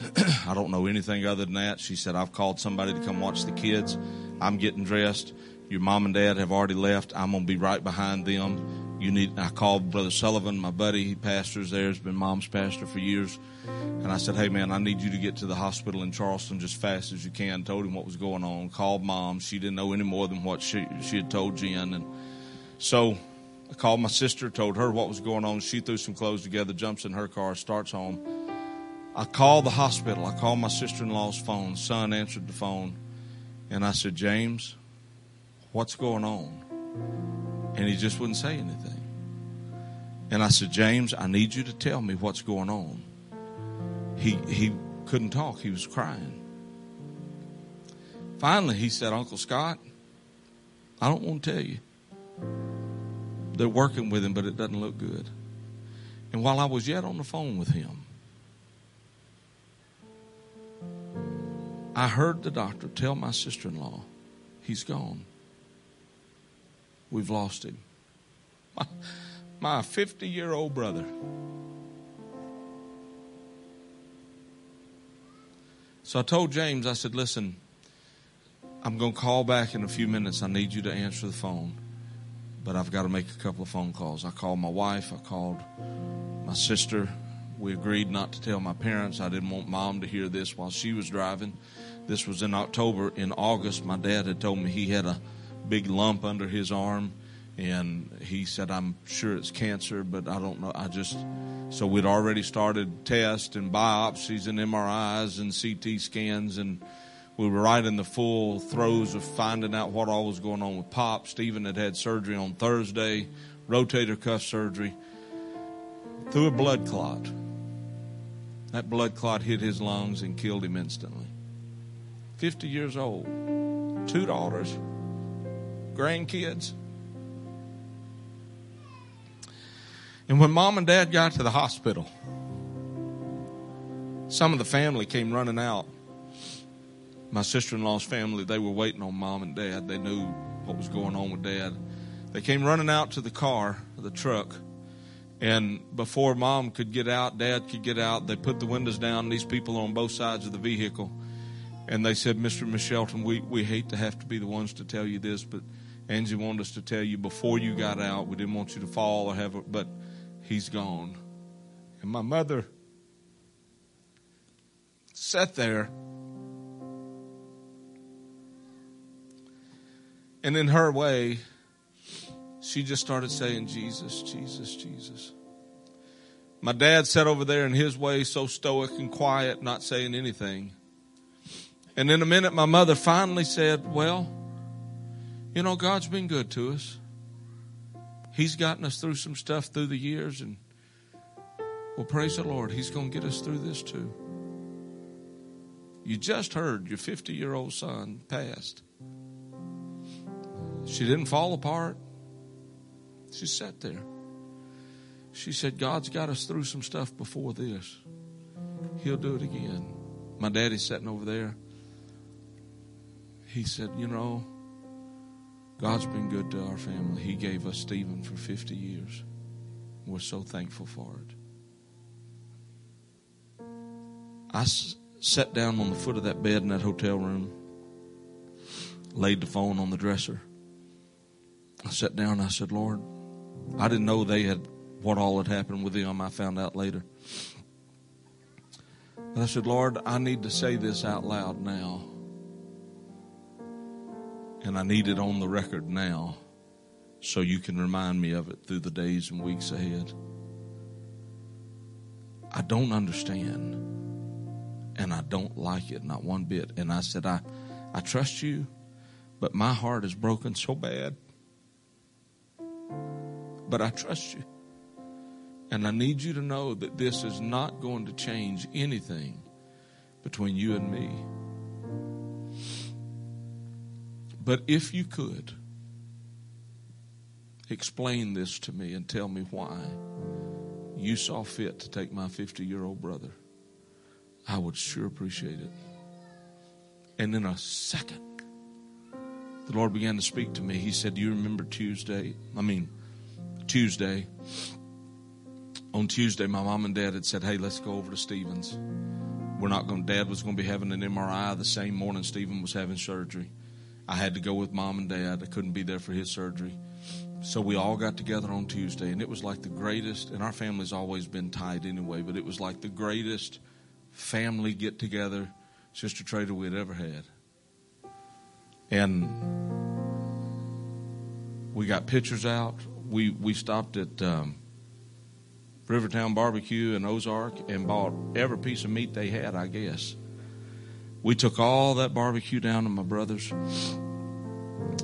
I don't know anything other than that. She said, I've called somebody to come watch the kids. I'm getting dressed. Your mom and dad have already left. I'm going to be right behind them. You need, I called Brother Sullivan, my buddy. He pastors there, has been mom's pastor for years. And I said, Hey man, I need you to get to the hospital in Charleston just fast as you can. Told him what was going on. Called mom. She didn't know any more than what she, she had told Jen. And so I called my sister, told her what was going on. She threw some clothes together, jumps in her car, starts home. I called the hospital. I called my sister in law's phone. Son answered the phone. And I said, James, what's going on? And he just wouldn't say anything. And I said, James, I need you to tell me what's going on he, he couldn't talk. He was crying. Finally, he said, Uncle Scott, I don't want to tell you. They're working with him, but it doesn't look good. And while I was yet on the phone with him, I heard the doctor tell my sister in law, he's gone. We've lost him. My 50 year old brother So I told James, I said, listen, I'm going to call back in a few minutes. I need you to answer the phone, but I've got to make a couple of phone calls. I called my wife, I called my sister. We agreed not to tell my parents. I didn't want mom to hear this while she was driving. This was in October. In August, my dad had told me he had a big lump under his arm and he said, I'm sure it's cancer, but I don't know. I just, so we'd already started tests and biopsies and MRIs and CT scans, and we were right in the full throes of finding out what all was going on with Pop. Stephen had had surgery on Thursday, rotator cuff surgery, through a blood clot. That blood clot hit his lungs and killed him instantly. 50 years old, two daughters, grandkids. And when mom and dad got to the hospital, some of the family came running out. My sister in law's family, they were waiting on mom and dad. They knew what was going on with dad. They came running out to the car, the truck. And before mom could get out, dad could get out, they put the windows down. These people on both sides of the vehicle. And they said, Mr. Miss Shelton, we, we hate to have to be the ones to tell you this, but Angie wanted us to tell you before you got out. We didn't want you to fall or have, a, but he's gone. And my mother sat there. And in her way, she just started saying, Jesus, Jesus, Jesus. My dad sat over there in his way, so stoic and quiet, not saying anything. And in a minute, my mother finally said, Well, you know, God's been good to us. He's gotten us through some stuff through the years, and well, praise the Lord, He's going to get us through this too. You just heard your 50 year old son passed. She didn't fall apart. She sat there. She said, God's got us through some stuff before this. He'll do it again. My daddy's sitting over there. He said, You know, God's been good to our family. He gave us Stephen for 50 years. We're so thankful for it. I s- sat down on the foot of that bed in that hotel room, laid the phone on the dresser. I sat down and I said, Lord, I didn't know they had what all had happened with them. I found out later. But I said, Lord, I need to say this out loud now. And I need it on the record now so you can remind me of it through the days and weeks ahead. I don't understand. And I don't like it, not one bit. And I said, I, I trust you, but my heart is broken so bad. But I trust you. And I need you to know that this is not going to change anything between you and me. But if you could, explain this to me and tell me why you saw fit to take my 50 year old brother, I would sure appreciate it. And in a second, the Lord began to speak to me. He said, Do you remember Tuesday? I mean, Tuesday. On Tuesday, my mom and dad had said, Hey, let's go over to Stephen's. We're not going, dad was going to be having an MRI the same morning Stephen was having surgery. I had to go with mom and dad. I couldn't be there for his surgery. So we all got together on Tuesday, and it was like the greatest, and our family's always been tight anyway, but it was like the greatest family get together Sister Trader we had ever had. And we got pictures out. We, we stopped at um, Rivertown Barbecue in Ozark and bought every piece of meat they had, I guess. We took all that barbecue down to my brother's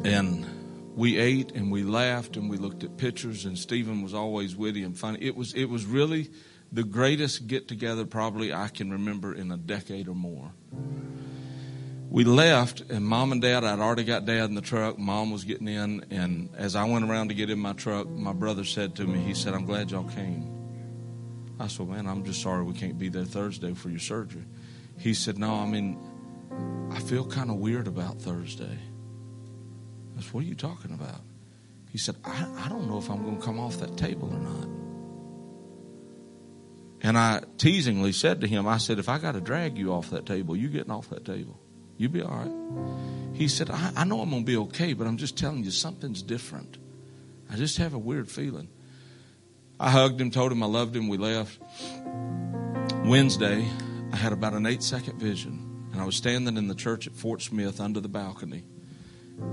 and we ate and we laughed and we looked at pictures and Stephen was always witty and funny. It was it was really the greatest get together probably I can remember in a decade or more. We left and mom and dad I'd already got dad in the truck, mom was getting in and as I went around to get in my truck, my brother said to me, he said, I'm glad y'all came. I said, Man, I'm just sorry we can't be there Thursday for your surgery. He said, No, I mean I feel kind of weird about Thursday. I said, What are you talking about? He said, I, I don't know if I'm going to come off that table or not. And I teasingly said to him, I said, If I got to drag you off that table, you getting off that table. You'll be all right. He said, I, I know I'm going to be okay, but I'm just telling you, something's different. I just have a weird feeling. I hugged him, told him I loved him. We left. Wednesday, I had about an eight second vision, and I was standing in the church at Fort Smith under the balcony.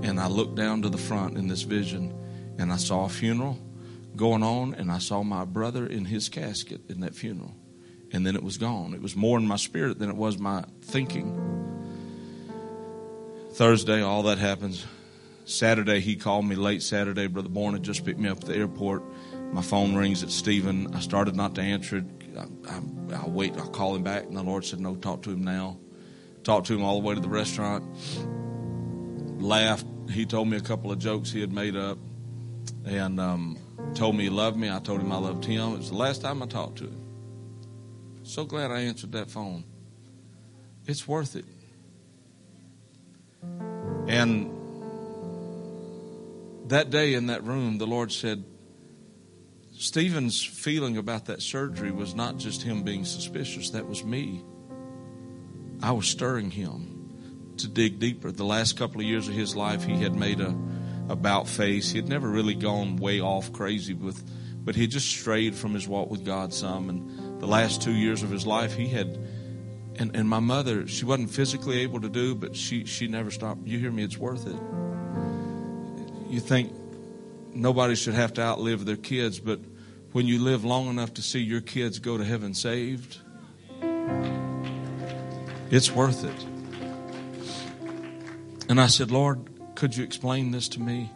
And I looked down to the front in this vision, and I saw a funeral going on, and I saw my brother in his casket in that funeral. And then it was gone. It was more in my spirit than it was my thinking. Thursday, all that happens. Saturday, he called me late Saturday. Brother Bourne had just picked me up at the airport. My phone rings at Stephen. I started not to answer it. I, I, I'll wait. I'll call him back. And the Lord said, No, talk to him now. Talked to him all the way to the restaurant. Laughed. He told me a couple of jokes he had made up and um, told me he loved me. I told him I loved him. It was the last time I talked to him. So glad I answered that phone. It's worth it. And that day in that room, the Lord said, Stephen's feeling about that surgery was not just him being suspicious, that was me. I was stirring him to dig deeper. The last couple of years of his life, he had made a about face. He had never really gone way off crazy with, but he just strayed from his walk with God some. And the last two years of his life, he had, and, and my mother, she wasn't physically able to do, but she, she never stopped. You hear me? It's worth it. You think nobody should have to outlive their kids, but when you live long enough to see your kids go to heaven saved, it's worth it. And I said, Lord, could you explain this to me?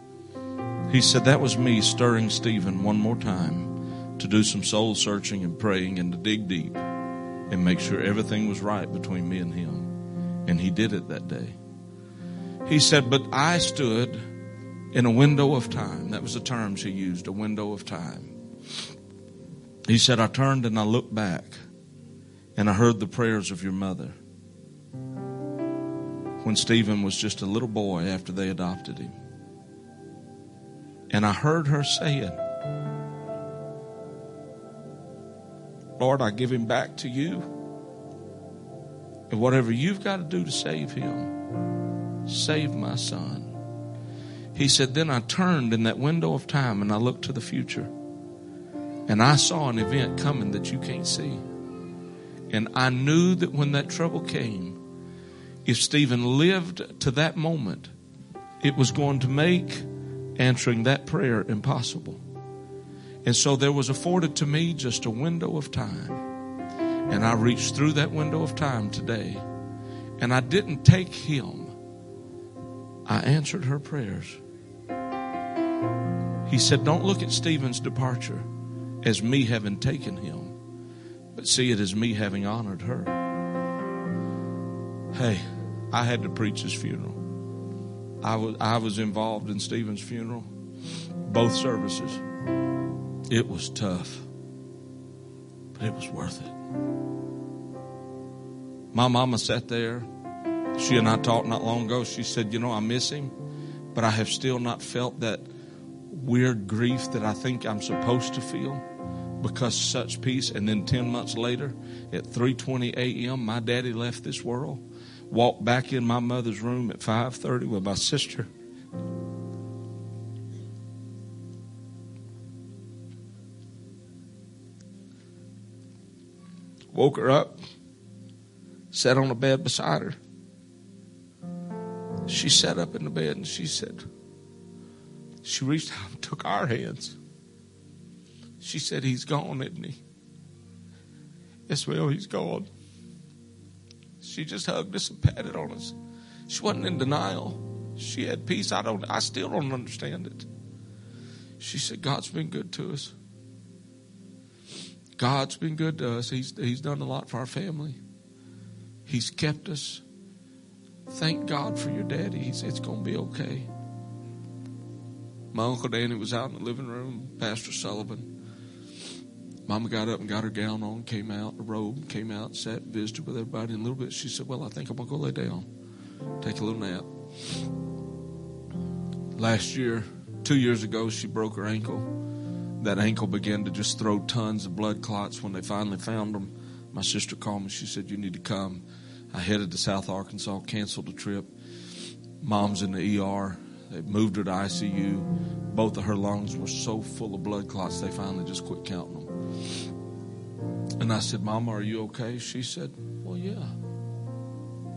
He said, That was me stirring Stephen one more time to do some soul searching and praying and to dig deep and make sure everything was right between me and him. And he did it that day. He said, But I stood in a window of time. That was the term she used, a window of time. He said, I turned and I looked back and I heard the prayers of your mother when Stephen was just a little boy after they adopted him. And I heard her saying, Lord, I give him back to you. And whatever you've got to do to save him, save my son. He said, Then I turned in that window of time and I looked to the future. And I saw an event coming that you can't see. And I knew that when that trouble came, if Stephen lived to that moment, it was going to make answering that prayer impossible. And so there was afforded to me just a window of time. And I reached through that window of time today. And I didn't take him, I answered her prayers. He said, Don't look at Stephen's departure as me having taken him, but see it as me having honored her. Hey, I had to preach his funeral. I was, I was involved in Stephen's funeral, both services. It was tough, but it was worth it. My mama sat there. She and I talked not long ago. She said, You know, I miss him, but I have still not felt that weird grief that I think I'm supposed to feel because such peace. And then 10 months later, at 3:20 a.m., my daddy left this world, walked back in my mother's room at 5:30 with my sister. Woke her up, sat on the bed beside her. She sat up in the bed and she said, she reached out and took our hands. She said, He's gone, isn't he? Yes, well, he's gone. She just hugged us and patted on us. She wasn't in denial. She had peace. I don't I still don't understand it. She said, God's been good to us. God's been good to us. He's He's done a lot for our family. He's kept us. Thank God for your daddy. He's, it's going to be okay. My Uncle Danny was out in the living room, Pastor Sullivan. Mama got up and got her gown on, came out, a robe, came out, sat, visited with everybody. In a little bit, she said, Well, I think I'm going to go lay down, take a little nap. Last year, two years ago, she broke her ankle. That ankle began to just throw tons of blood clots. When they finally found them, my sister called me. She said, You need to come. I headed to South Arkansas, canceled the trip. Mom's in the ER. They moved her to ICU. Both of her lungs were so full of blood clots, they finally just quit counting them. And I said, Mama, are you okay? She said, Well, yeah.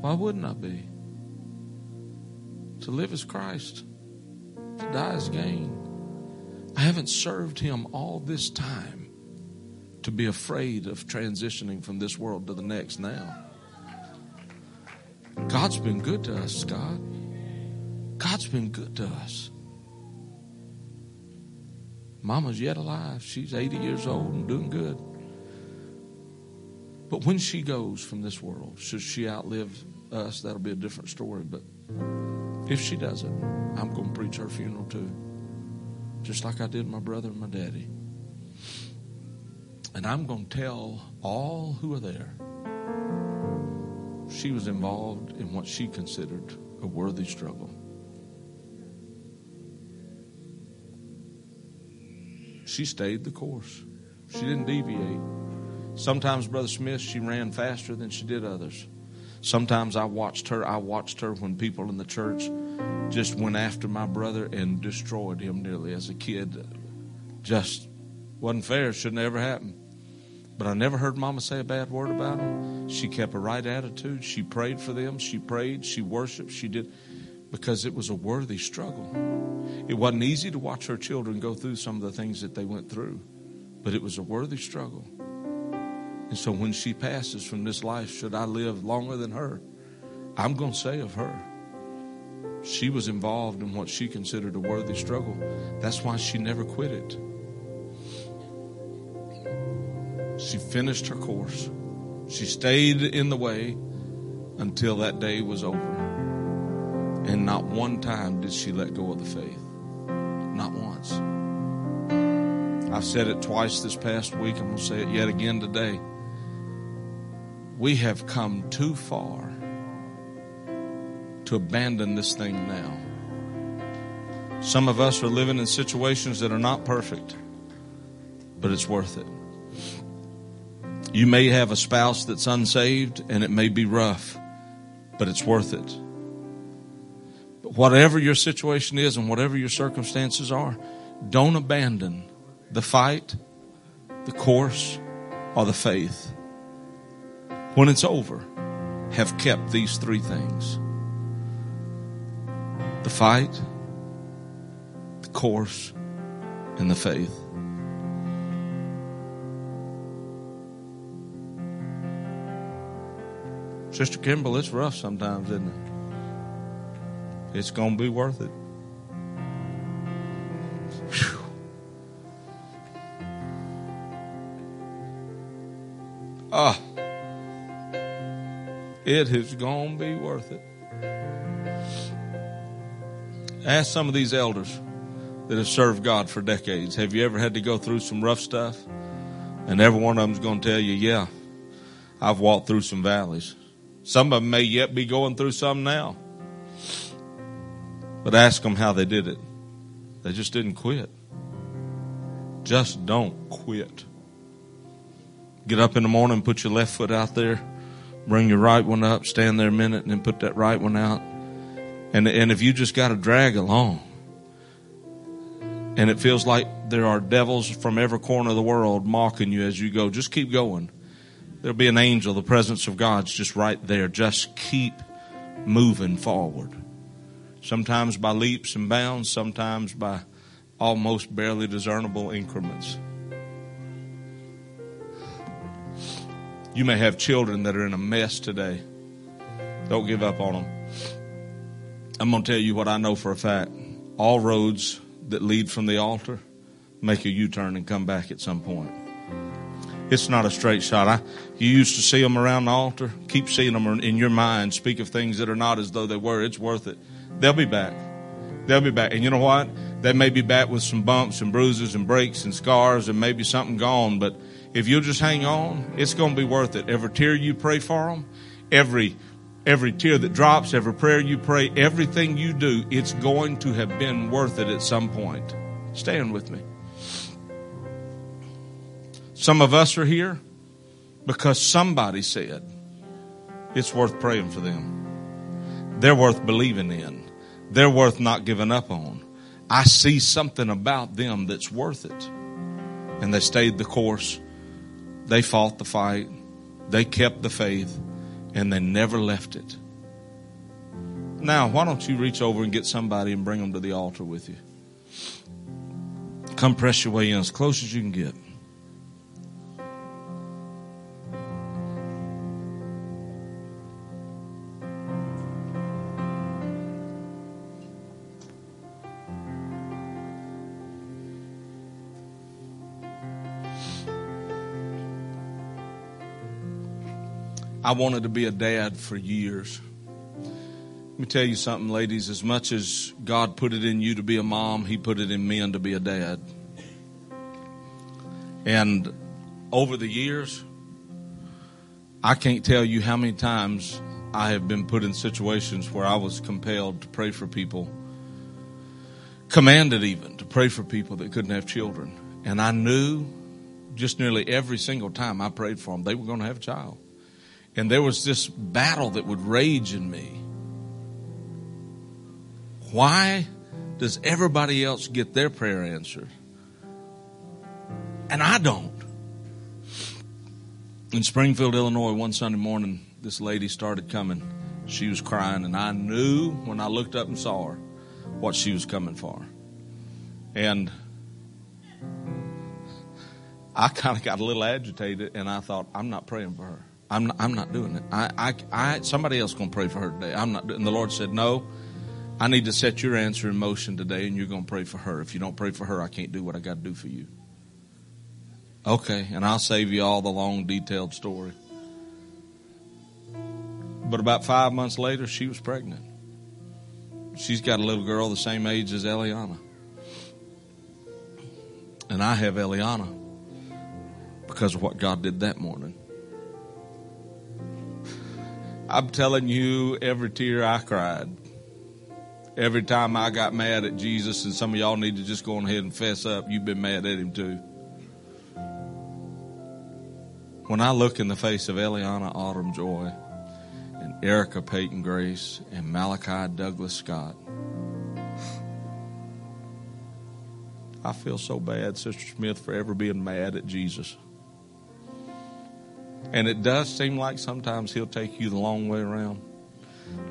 Why wouldn't I be? To live as Christ, to die as gain. I haven't served Him all this time to be afraid of transitioning from this world to the next now. God's been good to us, Scott. God's been good to us. Mama's yet alive. She's 80 years old and doing good. But when she goes from this world, should she outlive us, that'll be a different story. But if she doesn't, I'm going to preach her funeral too. Just like I did my brother and my daddy. And I'm going to tell all who are there she was involved in what she considered a worthy struggle. She stayed the course. She didn't deviate. Sometimes, Brother Smith, she ran faster than she did others. Sometimes I watched her. I watched her when people in the church just went after my brother and destroyed him nearly as a kid. Just wasn't fair. Shouldn't ever happen. But I never heard Mama say a bad word about him. She kept a right attitude. She prayed for them. She prayed. She worshiped. She did because it was a worthy struggle. It wasn't easy to watch her children go through some of the things that they went through, but it was a worthy struggle. And so when she passes from this life, should I live longer than her, I'm going to say of her, she was involved in what she considered a worthy struggle. That's why she never quit it. She finished her course. She stayed in the way until that day was over. And not one time did she let go of the faith. Not once. I've said it twice this past week. I'm going to say it yet again today. We have come too far to abandon this thing now. Some of us are living in situations that are not perfect, but it's worth it. You may have a spouse that's unsaved and it may be rough, but it's worth it. But whatever your situation is and whatever your circumstances are, don't abandon the fight, the course, or the faith. When it's over, have kept these three things the fight, the course, and the faith. Sister Kimball, it's rough sometimes, isn't it? It's going to be worth it. Whew. Ah, it is going to be worth it. Ask some of these elders that have served God for decades. Have you ever had to go through some rough stuff? And every one of them's going to tell you, yeah, I've walked through some valleys. Some of them may yet be going through some now. But ask them how they did it. They just didn't quit. Just don't quit. Get up in the morning, put your left foot out there, bring your right one up, stand there a minute, and then put that right one out. And, and if you just got to drag along, and it feels like there are devils from every corner of the world mocking you as you go, just keep going. There'll be an angel, the presence of God's just right there. Just keep moving forward. Sometimes by leaps and bounds, sometimes by almost barely discernible increments. You may have children that are in a mess today. Don't give up on them. I'm going to tell you what I know for a fact. All roads that lead from the altar make a U turn and come back at some point. It's not a straight shot. I, you used to see them around the altar. Keep seeing them in your mind. Speak of things that are not as though they were. It's worth it. They'll be back. They'll be back. And you know what? They may be back with some bumps and bruises and breaks and scars and maybe something gone. But if you'll just hang on, it's going to be worth it. Every tear you pray for them, every every tear that drops, every prayer you pray, everything you do, it's going to have been worth it at some point. Stand with me. Some of us are here because somebody said it's worth praying for them. They're worth believing in. They're worth not giving up on. I see something about them that's worth it. And they stayed the course. They fought the fight. They kept the faith and they never left it. Now, why don't you reach over and get somebody and bring them to the altar with you? Come press your way in as close as you can get. I wanted to be a dad for years. Let me tell you something, ladies. As much as God put it in you to be a mom, He put it in men to be a dad. And over the years, I can't tell you how many times I have been put in situations where I was compelled to pray for people, commanded even to pray for people that couldn't have children. And I knew just nearly every single time I prayed for them, they were going to have a child. And there was this battle that would rage in me. Why does everybody else get their prayer answered? And I don't. In Springfield, Illinois, one Sunday morning, this lady started coming. She was crying, and I knew when I looked up and saw her what she was coming for. And I kind of got a little agitated and I thought, I'm not praying for her. I'm not, I'm not doing it. I, I, I, somebody else going to pray for her today. I'm not. And the Lord said, no, I need to set your answer in motion today and you're going to pray for her. If you don't pray for her, I can't do what I got to do for you. Okay. And I'll save you all the long detailed story. But about five months later, she was pregnant. She's got a little girl the same age as Eliana. And I have Eliana because of what God did that morning. I'm telling you, every tear I cried, every time I got mad at Jesus, and some of y'all need to just go on ahead and fess up, you've been mad at him too. When I look in the face of Eliana Autumn Joy and Erica Peyton Grace and Malachi Douglas Scott, I feel so bad, Sister Smith, for ever being mad at Jesus. And it does seem like sometimes He'll take you the long way around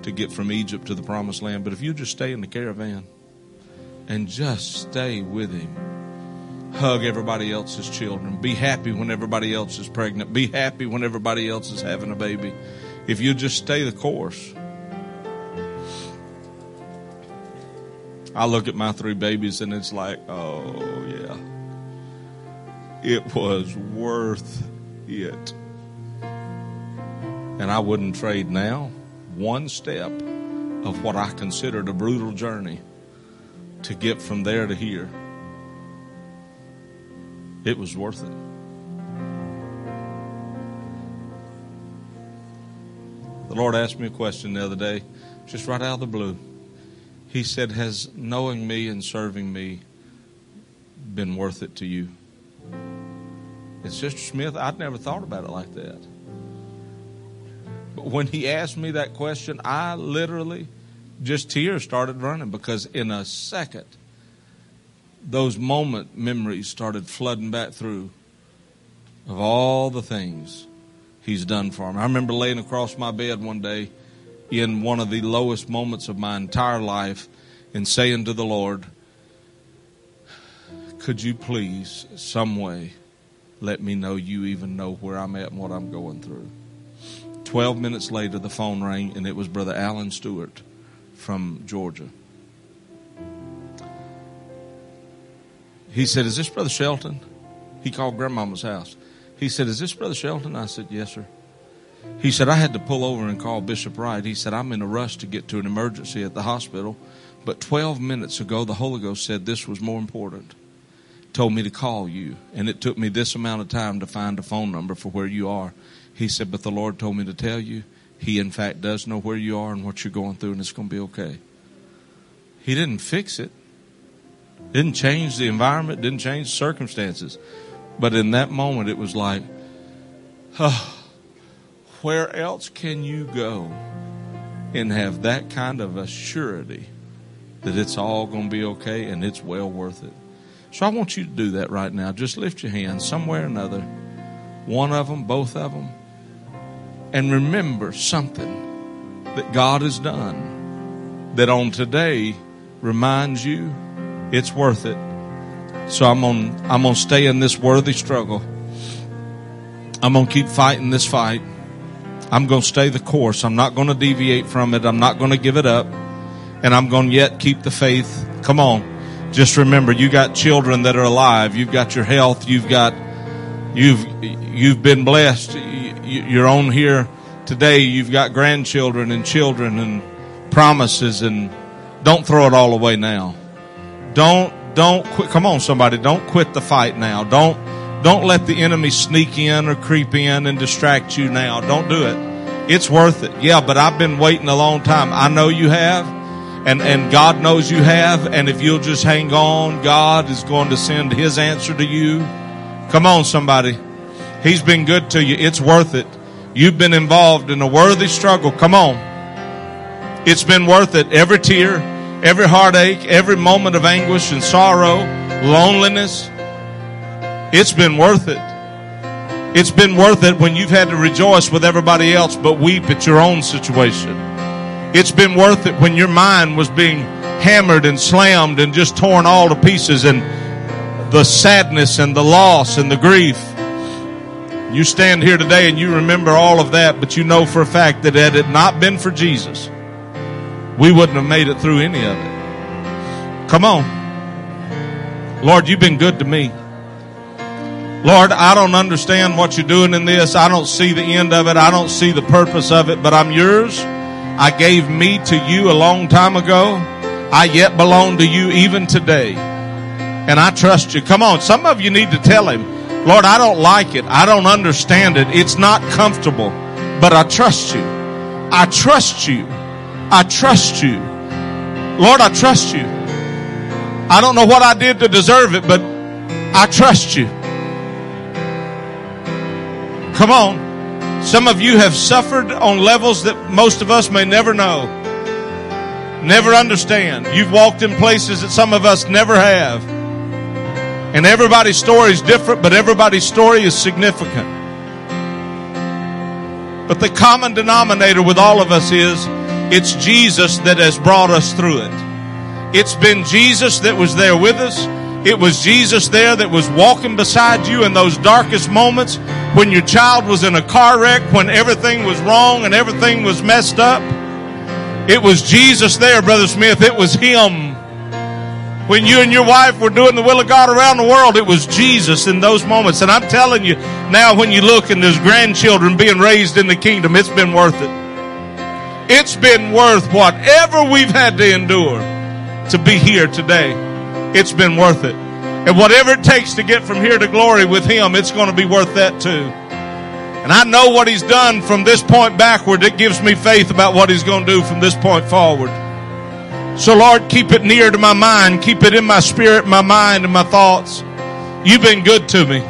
to get from Egypt to the promised land. But if you just stay in the caravan and just stay with Him, hug everybody else's children, be happy when everybody else is pregnant, be happy when everybody else is having a baby. If you just stay the course, I look at my three babies and it's like, oh, yeah. It was worth it. And I wouldn't trade now one step of what I considered a brutal journey to get from there to here. It was worth it. The Lord asked me a question the other day, just right out of the blue. He said, Has knowing me and serving me been worth it to you? And Sister Smith, I'd never thought about it like that. But when he asked me that question, I literally just tears started running because in a second, those moment memories started flooding back through of all the things he's done for me. I remember laying across my bed one day in one of the lowest moments of my entire life and saying to the Lord, Could you please, some way, let me know you even know where I'm at and what I'm going through? Twelve minutes later, the phone rang, and it was Brother Alan Stewart from Georgia. He said, Is this Brother Shelton? He called Grandmama's house. He said, Is this Brother Shelton? I said, Yes, sir. He said, I had to pull over and call Bishop Wright. He said, I'm in a rush to get to an emergency at the hospital. But 12 minutes ago, the Holy Ghost said this was more important. Told me to call you. And it took me this amount of time to find a phone number for where you are. He said, But the Lord told me to tell you, He in fact does know where you are and what you're going through, and it's going to be okay. He didn't fix it, didn't change the environment, didn't change circumstances. But in that moment, it was like, oh, where else can you go and have that kind of a surety that it's all going to be okay and it's well worth it? So I want you to do that right now. Just lift your hands somewhere or another. One of them, both of them. And remember something that God has done that on today reminds you it's worth it. So I'm on I'm gonna stay in this worthy struggle. I'm gonna keep fighting this fight. I'm to stay the course. I'm not to deviate from it. I'm not to give it up. And I'm to yet keep the faith. Come on. Just remember, you got children that are alive. You've got your health. You've got, you've, you've been blessed. You're on here today. You've got grandchildren and children and promises and don't throw it all away now. Don't, don't quit. Come on, somebody. Don't quit the fight now. Don't, don't let the enemy sneak in or creep in and distract you now. Don't do it. It's worth it. Yeah, but I've been waiting a long time. I know you have. And, and God knows you have. And if you'll just hang on, God is going to send his answer to you. Come on, somebody. He's been good to you. It's worth it. You've been involved in a worthy struggle. Come on. It's been worth it. Every tear, every heartache, every moment of anguish and sorrow, loneliness, it's been worth it. It's been worth it when you've had to rejoice with everybody else but weep at your own situation. It's been worth it when your mind was being hammered and slammed and just torn all to pieces and the sadness and the loss and the grief. You stand here today and you remember all of that, but you know for a fact that had it not been for Jesus, we wouldn't have made it through any of it. Come on. Lord, you've been good to me. Lord, I don't understand what you're doing in this. I don't see the end of it. I don't see the purpose of it, but I'm yours. I gave me to you a long time ago. I yet belong to you even today. And I trust you. Come on. Some of you need to tell him, Lord, I don't like it. I don't understand it. It's not comfortable, but I trust you. I trust you. I trust you. Lord, I trust you. I don't know what I did to deserve it, but I trust you. Come on. Some of you have suffered on levels that most of us may never know, never understand. You've walked in places that some of us never have. And everybody's story is different, but everybody's story is significant. But the common denominator with all of us is it's Jesus that has brought us through it. It's been Jesus that was there with us. It was Jesus there that was walking beside you in those darkest moments when your child was in a car wreck, when everything was wrong and everything was messed up. It was Jesus there, Brother Smith. It was Him. When you and your wife were doing the will of God around the world, it was Jesus in those moments. And I'm telling you, now when you look and there's grandchildren being raised in the kingdom, it's been worth it. It's been worth whatever we've had to endure to be here today it's been worth it. And whatever it takes to get from here to glory with Him, it's going to be worth that too. And I know what He's done from this point backward. It gives me faith about what He's going to do from this point forward. So, Lord, keep it near to my mind. Keep it in my spirit, my mind, and my thoughts. You've been good to me.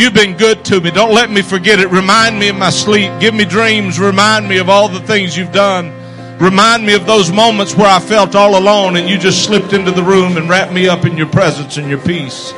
You've been good to me. Don't let me forget it. Remind me in my sleep. Give me dreams. Remind me of all the things you've done. Remind me of those moments where I felt all alone and you just slipped into the room and wrapped me up in your presence and your peace.